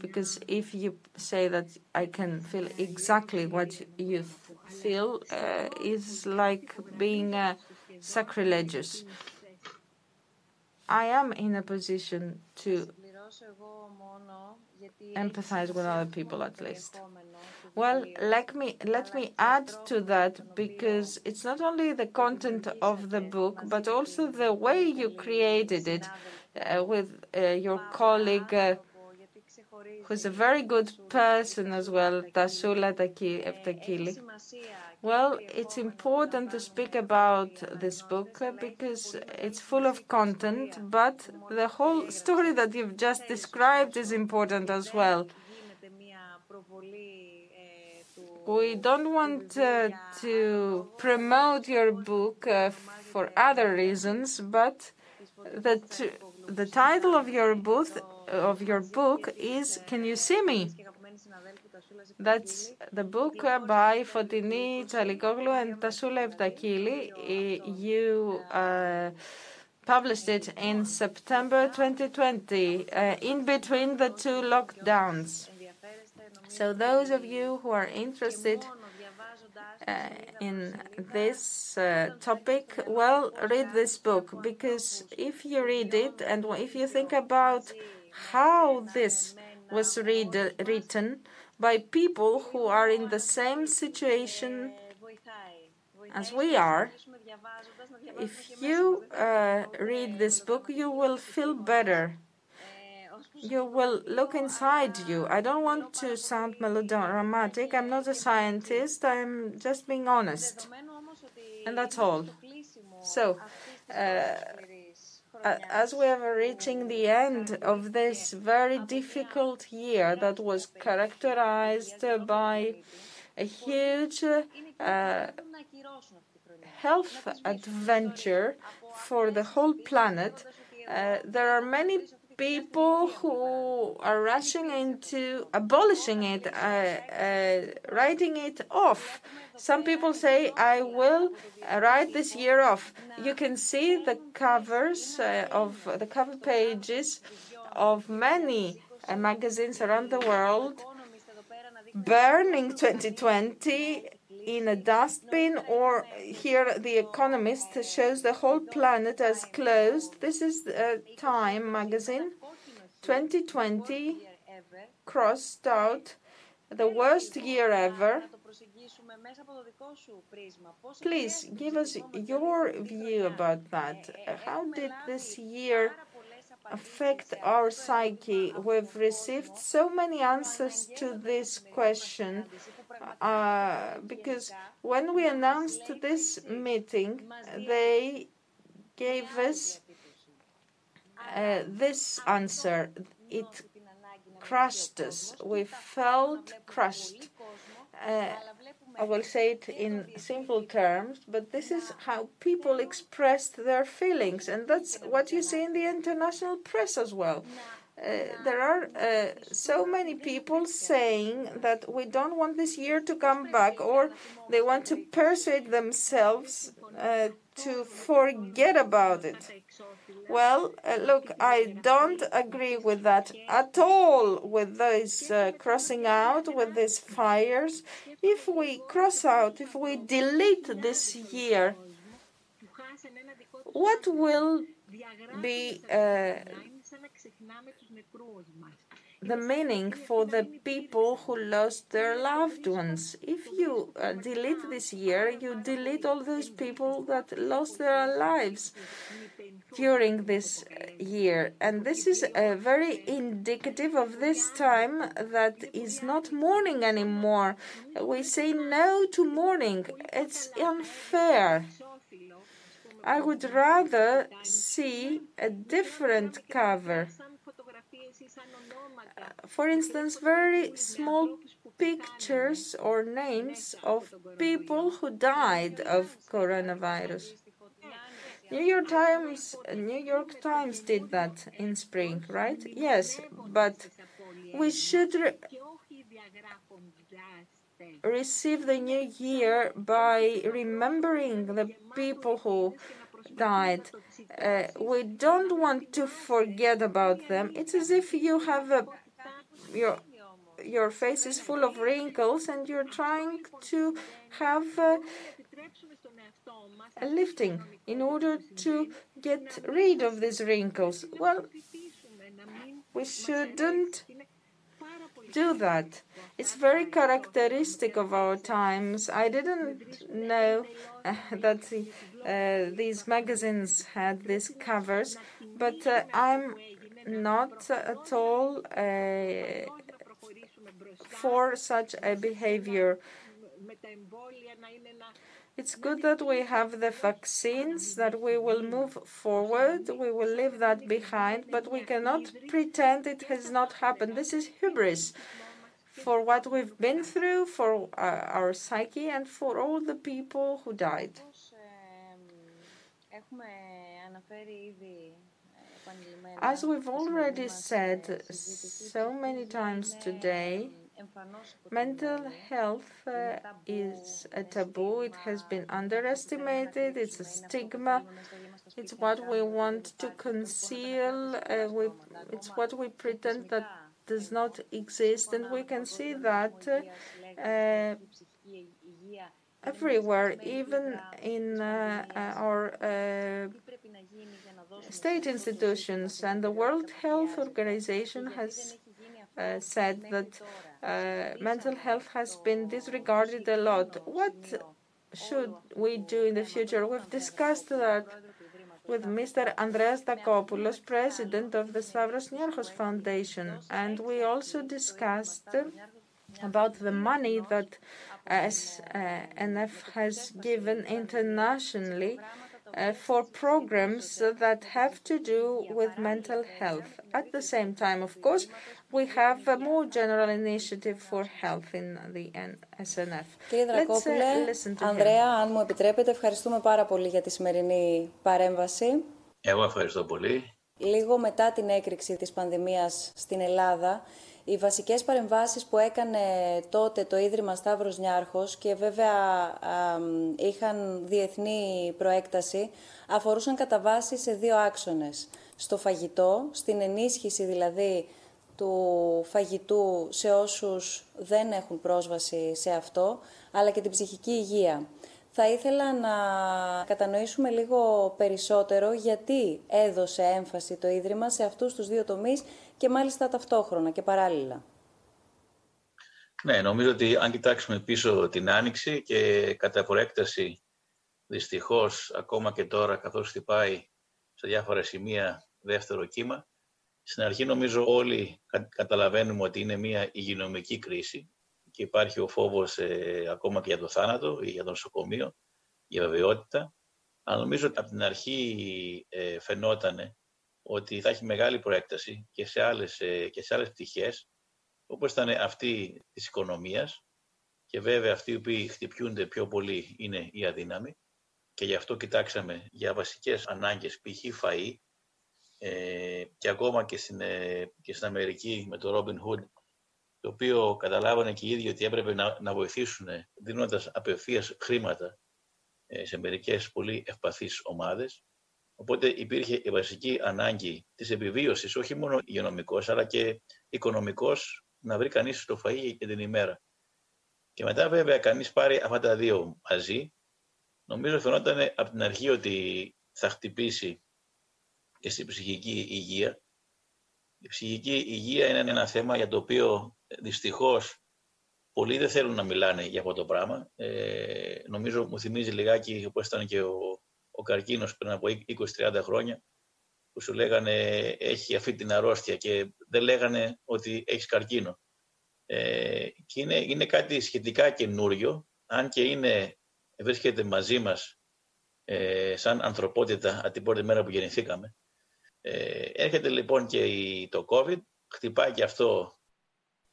Because if you say that I can feel exactly what you feel, uh, is like being uh, sacrilegious. I am in a position to empathize with other people at least. Well, let me let me add to that because it's not only the content of the book, but also the way you created it uh, with uh, your colleague, uh, who's a very good person as well, Tassoula Eptakili. Well, it's important to speak about this book because it's full of content, but the whole story that you've just described is important as well. We don't want uh, to promote your book uh, for other reasons, but the, the title of your book of your book is Can You See Me? That's the book by Foteini Tsalikoglou and Tassoula Eptakili. You uh, published it in September 2020, uh, in between the two lockdowns. So those of you who are interested uh, in this uh, topic, well, read this book because if you read it and if you think about how this was read, written by people who are in the same situation as we are, if you uh, read this book, you will feel better. You will look inside you. I don't want to sound melodramatic. I'm not a scientist. I'm just being honest. And that's all. So, uh, as we are reaching the end of this very difficult year that was characterized by a huge uh, health adventure for the whole planet, uh, there are many people who are rushing into abolishing it, uh, uh, writing it off. Some people say, I will write this year off. You can see the covers uh, of the cover pages of many uh, magazines around the world. Burning 2020 in a dustbin or here the economist shows the whole planet as closed. This is time magazine. 2020 crossed out the worst year ever please give us your view about that. How did this year affect our psyche? we've received so many answers to this question uh, because when we announced this meeting, they gave us uh, this answer. It crushed us. We felt crushed. Uh, I will say it in simple terms, but this is how people expressed their feelings, and that's what you see in the international press as well. Uh, there are uh, so many people saying that we don't want this year to come back, or they want to persuade themselves uh, to forget about it. Well, uh, look, I don't agree with that at all, with those uh, crossing out, with these fires. If we cross out, if we delete this year, what will be uh, the meaning for the people who lost their loved ones. If you uh, delete this year, you delete all those people that lost their lives during this year. And this is uh, very indicative of this time that is not mourning anymore. We say no to mourning. It's unfair. I would rather see a different cover. For instance, very small pictures or names of people who died of coronavirus. New York Times New York Times did that in spring, right? Yes, but we should re receive the new year by remembering the people who died. Uh, we don't want to forget about them. It's as if you have a your your face is full of wrinkles and you're trying to have a, a lifting in order to get rid of these wrinkles. Well, we shouldn't do that. It's very characteristic of our times. I didn't know uh, that uh, these magazines had these covers, but uh, I'm not at all for such a behavior. It's good that we have the vaccines, that we will move forward, we will leave that behind, but we cannot pretend it has not happened. This is hubris for what we've been through, for uh, our psyche, and for all the people who died. As we've already said so many times today, mental health uh, is a taboo. It has been underestimated. It's a stigma. It's what we want to conceal. Uh, we, it's what we pretend that does not exist, and we can see that uh, everywhere, even in uh, our uh, state institutions. And the World Health Organization has uh, said that uh, mental health has been disregarded a lot. What should we do in the future? We've discussed that with Mr. Andreas Dracopoulos, president of the Stavros Niarchos Foundation, and we also discussed about the money that SNF has given internationally uh, for programs that have to do with mental health. At the same time, of course, we have a more general initiative for health in the SNF.
Κύριε Δρακόπουλε, Ανδρέα, αν μου επιτρέπετε, ευχαριστούμε πάρα πολύ για τη σημερινή παρέμβαση.
Εγώ ευχαριστώ πολύ.
Λίγο μετά την έκρηξη της πανδημίας στην Ελλάδα, οι βασικές παρεμβάσεις που έκανε τότε το Ίδρυμα Σταύρος Νιάρχος και βέβαια είχαν διεθνή προέκταση, αφορούσαν κατά βάση σε δύο άξονες. Στο φαγητό, στην ενίσχυση δηλαδή του φαγητού σε όσους δεν έχουν πρόσβαση σε αυτό, αλλά και την ψυχική υγεία. Θα ήθελα να κατανοήσουμε λίγο περισσότερο γιατί έδωσε έμφαση το Ίδρυμα σε αυτούς τους δύο τομείς και μάλιστα ταυτόχρονα και παράλληλα.
Ναι, νομίζω ότι αν κοιτάξουμε πίσω την Άνοιξη και κατά προέκταση δυστυχώς ακόμα και τώρα καθώς χτυπάει σε διάφορα σημεία δεύτερο κύμα, στην αρχή νομίζω όλοι καταλαβαίνουμε ότι είναι μια υγειονομική κρίση και υπάρχει ο φόβος ε, ακόμα και για το θάνατο ή για το νοσοκομείο, για βεβαιότητα. Αλλά νομίζω ότι από την αρχή ε, φαινόταν ότι θα έχει μεγάλη προέκταση και σε άλλες, ε, και σε άλλες πτυχές, όπως ήταν αυτή της οικονομίας και βέβαια αυτοί οι οποίοι χτυπιούνται πιο πολύ είναι οι αδύναμοι και γι' αυτό κοιτάξαμε για βασικές ανάγκες, π.χ. φαΐ ε, και ακόμα και στην, ε, και στην Αμερική με το Robin Hood το οποίο καταλάβανε και οι ίδιοι ότι έπρεπε να, να βοηθήσουν δίνοντας απευθείας χρήματα ε, σε μερικές πολύ ευπαθείς ομάδες. Οπότε υπήρχε η βασική ανάγκη της επιβίωσης, όχι μόνο υγειονομικός, αλλά και οικονομικός, να βρει κανείς το φαΐ για την ημέρα. Και μετά βέβαια κανείς πάρει αυτά τα δύο μαζί. Νομίζω φαινόταν από την αρχή ότι θα χτυπήσει και στην ψυχική υγεία. Η ψυχική υγεία είναι ένα θέμα για το οποίο δυστυχώς πολλοί δεν θέλουν να μιλάνε για αυτό το πράγμα. Ε, νομίζω μου θυμίζει λιγάκι όπως ήταν και ο, ο καρκίνος πριν από 20-30 χρόνια που σου λέγανε έχει αυτή την αρρώστια και δεν λέγανε ότι έχεις καρκίνο. Ε, και είναι, είναι κάτι σχετικά καινούριο, αν και είναι, βρίσκεται μαζί μας ε, σαν ανθρωπότητα από την πρώτη μέρα που γεννηθήκαμε. Ε, έρχεται λοιπόν και η, το COVID, χτυπάει και αυτό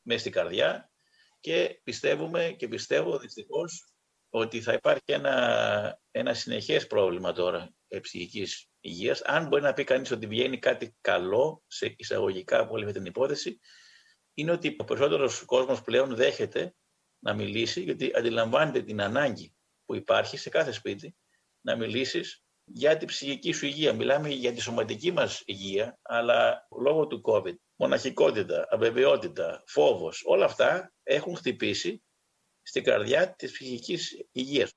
μέσα στην καρδιά και πιστεύουμε και πιστεύω δυστυχώς ότι θα υπάρχει ένα, ένα συνεχές πρόβλημα τώρα ψυχικής υγείας. Αν μπορεί να πει κανείς ότι βγαίνει κάτι καλό σε εισαγωγικά από όλη αυτή την υπόθεση, είναι ότι ο περισσότερος κόσμος πλέον δέχεται να μιλήσει, γιατί αντιλαμβάνεται την ανάγκη που υπάρχει σε κάθε σπίτι, να μιλήσεις για την ψυχική σου υγεία. Μιλάμε για τη σωματική μας υγεία, αλλά λόγω του COVID, μοναχικότητα, αβεβαιότητα, φόβος, όλα αυτά έχουν χτυπήσει στην καρδιά της ψυχικής υγείας.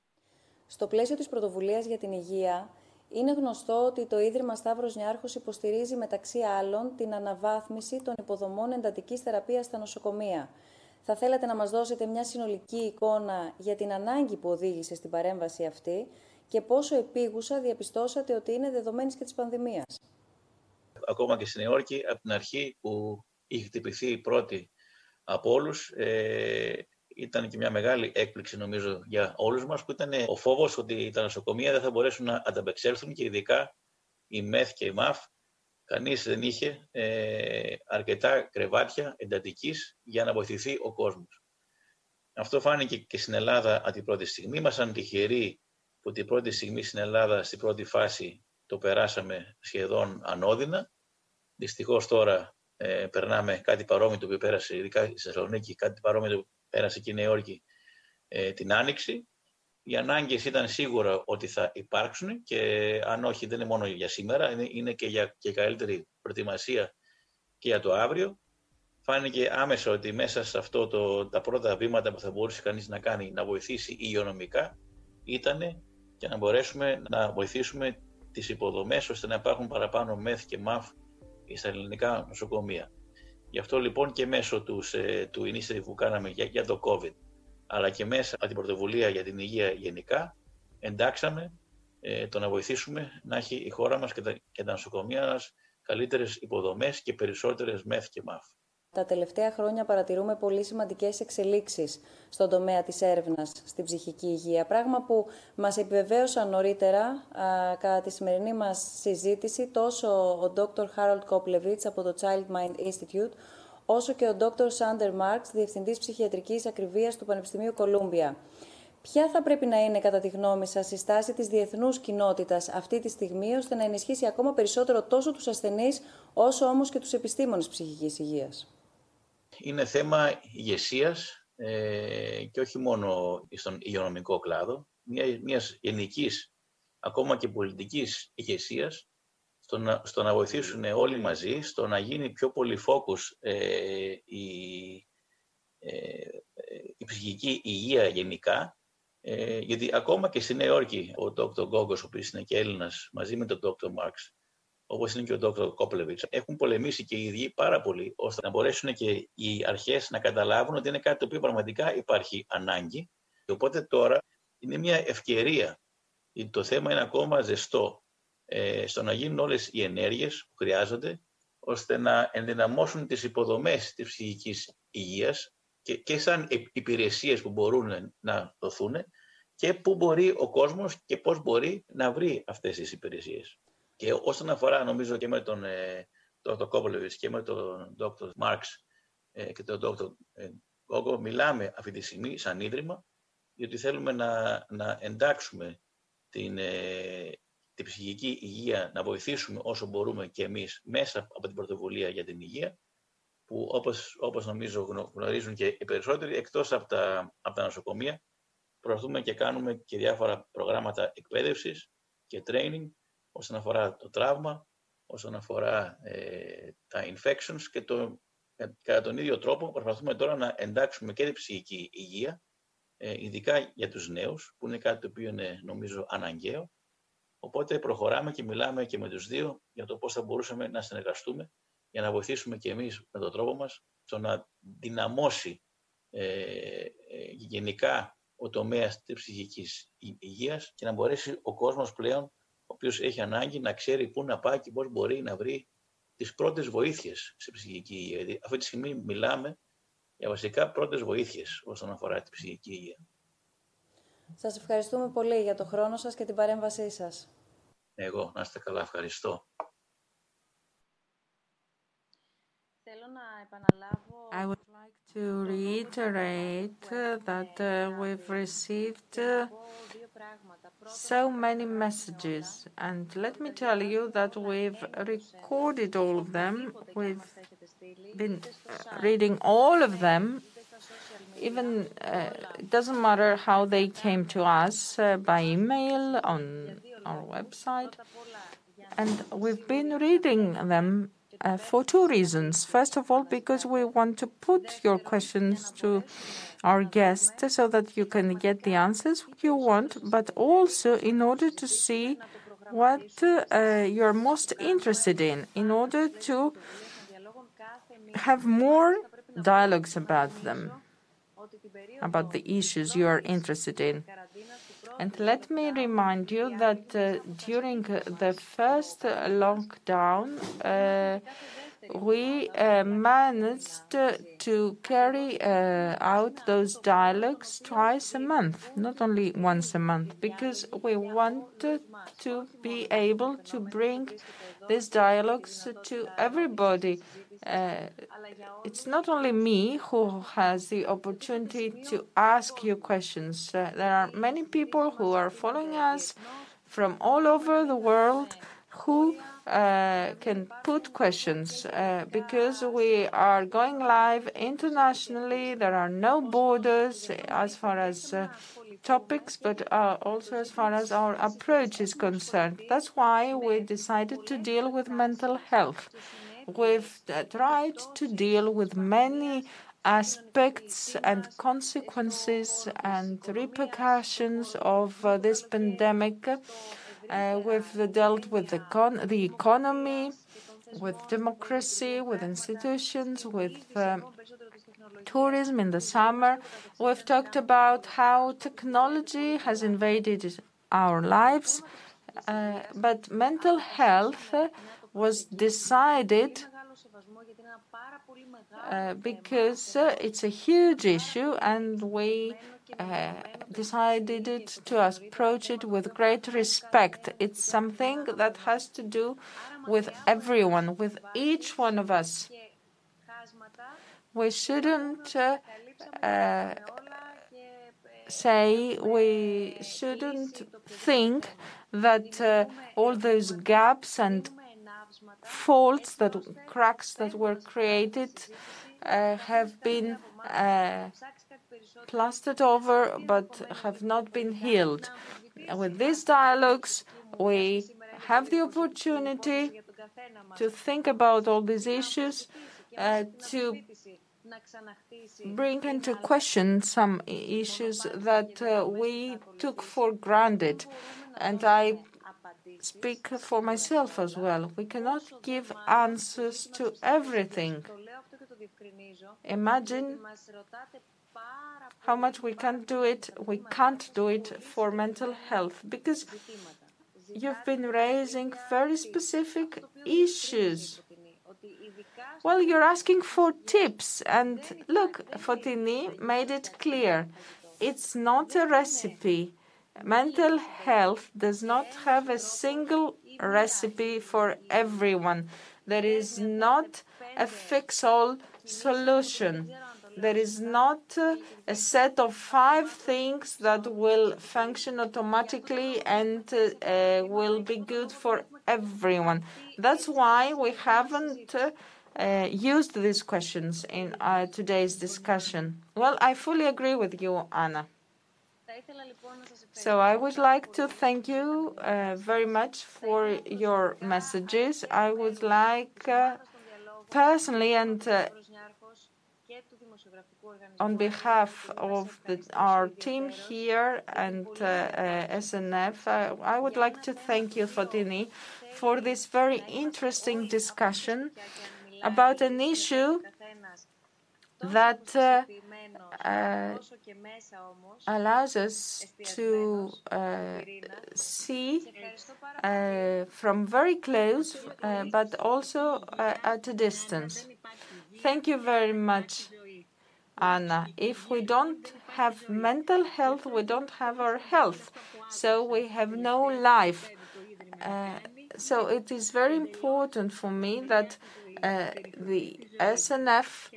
Στο πλαίσιο της πρωτοβουλίας για την υγεία, είναι γνωστό ότι το Ίδρυμα Σταύρος Νιάρχος υποστηρίζει μεταξύ άλλων την αναβάθμιση των υποδομών εντατικής θεραπείας στα νοσοκομεία. Θα θέλατε να μας δώσετε μια συνολική εικόνα για την ανάγκη που οδήγησε στην παρέμβαση αυτή; Και πόσο επίγουσα διαπιστώσατε ότι είναι δεδομένης και της πανδημίας.
Ακόμα και στην Νέα από την αρχή που είχε χτυπηθεί η πρώτη από όλους, ε, ήταν και μια μεγάλη έκπληξη νομίζω για όλους μας που ήταν ο φόβος ότι τα νοσοκομεία δεν θα μπορέσουν να ανταπεξέλθουν και ειδικά η ΜΕΘ και η ΜΑΦ κανείς δεν είχε ε, αρκετά κρεβάτια εντατικής για να βοηθηθεί ο κόσμος. Αυτό φάνηκε και στην Ελλάδα από την πρώτη στιγμή. Ήμασταν τυχεροί που την πρώτη στιγμή στην Ελλάδα, στην πρώτη φάση, το περάσαμε σχεδόν ανώδυνα. Δυστυχώς τώρα ε, περνάμε κάτι παρόμοιο το οποίο πέρασε, ειδικά στη Θεσσαλονίκη, κάτι παρόμοιο το οποίο πέρασε και η Νέα Υόρκη ε, την Άνοιξη. Οι ανάγκες ήταν σίγουρα ότι θα υπάρξουν και αν όχι δεν είναι μόνο για σήμερα, είναι, είναι και για και καλύτερη προετοιμασία και για το αύριο. Φάνηκε άμεσα ότι μέσα σε αυτό το, τα πρώτα βήματα που θα μπορούσε κανείς να κάνει να βοηθήσει υγειονομικά ήταν και να μπορέσουμε να βοηθήσουμε τις υποδομές ώστε να υπάρχουν παραπάνω ΜΕΘ και ΜΑΦ στα ελληνικά νοσοκομεία. Γι' αυτό λοιπόν και μέσω τους, του initiative που κάναμε για, για το COVID, αλλά και μέσα από την πρωτοβουλία για την υγεία γενικά, εντάξαμε ε, το να βοηθήσουμε να έχει η χώρα μας και τα, και τα νοσοκομεία μας καλύτερες υποδομές και περισσότερες ΜΕΘ και ΜΑΦ.
Τα τελευταία χρόνια παρατηρούμε πολύ σημαντικές εξελίξεις στον τομέα της έρευνας στην ψυχική υγεία, πράγμα που μας επιβεβαίωσαν νωρίτερα α, κατά τη σημερινή μας συζήτηση τόσο ο Dr. Harold Koplevich από το Child Mind Institute, όσο και ο Dr. Sander Marks, Διευθυντής Ψυχιατρικής Ακριβίας του Πανεπιστημίου Κολούμπια. Ποια θα πρέπει να είναι, κατά τη γνώμη σας, η στάση της διεθνούς κοινότητας αυτή τη στιγμή, ώστε να ενισχύσει ακόμα περισσότερο τόσο τους ασθενείς, όσο όμως και τους επιστήμονες ψυχικής υγείας;
Είναι θέμα ηγεσίας ε, και όχι μόνο στον υγειονομικό κλάδο, μια, μιας γενικής, ακόμα και πολιτικής ηγεσίας στο να, στο να βοηθήσουν όλοι μαζί, στο να γίνει πιο πολύ φόκους ε, η, ε, η ψυχική υγεία γενικά, ε, γιατί ακόμα και στη Νέα Υόρκη ο Dr. Γκόγκος, ο οποίος είναι και Έλληνας, μαζί με τον Dr. Μάρξ, όπως είναι και ο Δ. Κόπλεβιτς, έχουν πολεμήσει και οι ίδιοι πάρα πολύ, ώστε να μπορέσουν και οι αρχές να καταλάβουν ότι είναι κάτι το οποίο πραγματικά υπάρχει ανάγκη. Και οπότε τώρα είναι μια ευκαιρία, γιατί το θέμα είναι ακόμα ζεστό, ε, στο να γίνουν όλες οι ενέργειες που χρειάζονται, ώστε να ενδυναμώσουν τις υποδομές της ψυχικής υγείας και, και σαν υπηρεσίες που μπορούν να δοθούν και πού μπορεί ο κόσμος και πώς μπορεί να βρει αυτές τις υπηρεσίες. Και όσον αφορά, νομίζω, και με τον ε, Dr. Κόπολεβιτς και με τον Dr. Μάρξ ε, και τον Dr. Γκόγκο, μιλάμε αυτή τη στιγμή σαν ίδρυμα, γιατί θέλουμε να, να εντάξουμε την, ε, την ψυχική υγεία, να βοηθήσουμε όσο μπορούμε και εμείς μέσα από την πρωτοβουλία για την υγεία, που όπως, όπως νομίζω γνωρίζουν και οι περισσότεροι, εκτός από τα, από τα νοσοκομεία, προσπαθούμε και κάνουμε και διάφορα προγράμματα εκπαίδευσης και training, όσον αφορά το τραύμα, όσον αφορά ε, τα infections και το, κατά τον ίδιο τρόπο προσπαθούμε τώρα να εντάξουμε και την ψυχική υγεία, ε, ειδικά για τους νέους, που είναι κάτι το οποίο είναι νομίζω αναγκαίο. Οπότε προχωράμε και μιλάμε και με τους δύο για το πώς θα μπορούσαμε να συνεργαστούμε για να βοηθήσουμε και εμείς με τον τρόπο μας στο να δυναμώσει ε, ε γενικά ο τομέας της ψυχικής υγείας και να μπορέσει ο κόσμος πλέον ο οποίος έχει ανάγκη να ξέρει πού να πάει και πώς μπορεί να βρει τις πρώτες βοήθειες σε ψυχική υγεία. Δηλαδή, αυτή τη στιγμή μιλάμε για βασικά πρώτες βοήθειες όσον αφορά την ψυχική υγεία.
Σας ευχαριστούμε πολύ για το χρόνο σας και την παρέμβασή σας.
Εγώ, να είστε καλά, ευχαριστώ.
Θέλω να επαναλάβω...
I would like to reiterate that uh, we've received uh, so many messages. And let me tell you that we've recorded all of them. We've been reading all of them. Even uh, it doesn't matter how they came to us uh, by email on our website. And we've been reading them uh, for two reasons. First of all, because we want to put your questions to our guests so that you can get the answers you want, but also in order to see what uh, you're most interested in, in order to have more dialogues about them, about the issues you are interested in. And let me remind you that uh, during the first lockdown, uh, we uh, managed to carry uh, out those dialogues twice a month, not only once a month, because we wanted to be able to bring these dialogues to everybody. Uh, it's not only me who has the opportunity to ask you questions. Uh, there are many people who are following us from all over the world who uh, can put questions uh, because we are going live internationally. There are no borders as far as uh, topics, but uh, also as far as our approach is concerned. That's why we decided to deal with mental health. We've uh, tried to deal with many aspects and consequences and repercussions of uh, this pandemic uh, we've dealt with the, con- the economy, with democracy, with institutions, with um, tourism in the summer. We've talked about how technology has invaded our lives, uh, but mental health was decided uh, because uh, it's a huge issue and we uh, decided to approach it with great respect. It's something that has to do with everyone, with each one of us. We shouldn't say, we shouldn't think that uh, all those gaps and faults, that cracks that were created, uh, have been uh, plastered over but have not been healed. With these dialogues, we have the opportunity to think about all these issues, uh, to bring into question some issues that uh, we took for granted. And I speak for myself as well. We cannot give answers to everything. Imagine how much we can't do it. We can't do it for mental health because you've been raising very specific issues. Well, you're asking for tips, and look, Foteini made it clear. It's not a recipe. Mental health does not have a single recipe for everyone. There is not a fix all solution. There is not a set of five things that will function automatically and uh, will be good for everyone. That's why we haven't uh, used these questions in uh, today's discussion. Well, I fully agree with you, Anna. So I would like to thank you uh, very much for your messages. I would like uh, personally and uh, on behalf of the, our team here and uh, uh, SNF, uh, I would like to thank you, Foteini, for this very interesting discussion about an issue that uh, uh, allows us to uh, see from very close, but also at a distance. Thank you very much, Anna. If we don't have mental health, we don't have our health. So we have no life. Uh, so it is very important for me that uh, the SNF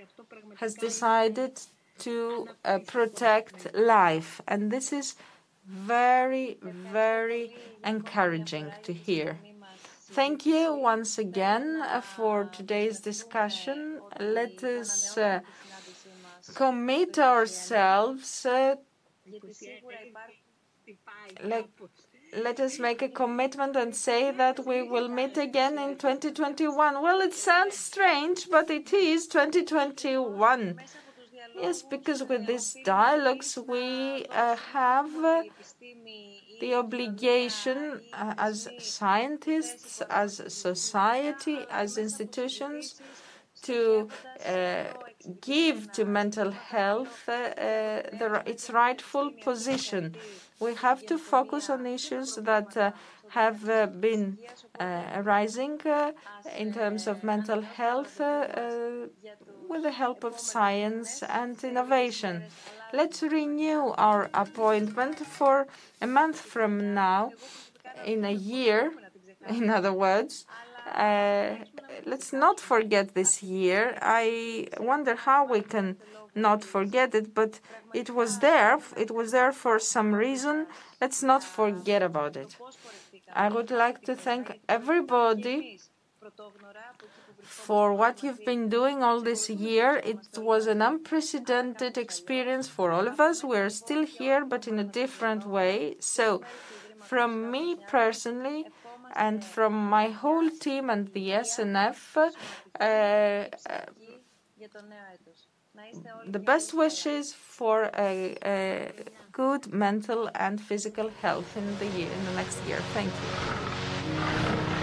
has decided to uh, protect life. And this is very, very encouraging to hear. Thank you once again for today's discussion. Let us uh, commit ourselves. Uh, let us make a commitment and say that we will meet again in 2021. Well, it sounds strange, but it is 2021. Yes, because with these dialogues, we uh, have uh, the obligation uh, as scientists, as society, as institutions to uh, give to mental health uh, uh, the, its rightful position. We have to focus on issues that have uh, been uh, arising uh, in terms of mental health with the help of science and innovation. Let's renew our appointment for a month from now, in a year, in other words. Uh, let's not forget this year. I wonder how we can not forget it, but it was there. It was there for some reason. Let's not forget about it. I would like to thank everybody for what you've been doing all this year. It was an unprecedented experience for all of us. We're still here, but in a different way. So, from me personally, and from my whole team and the SNF, uh, uh, the best wishes for a, a, good mental and physical health in the year in the next year. Thank you.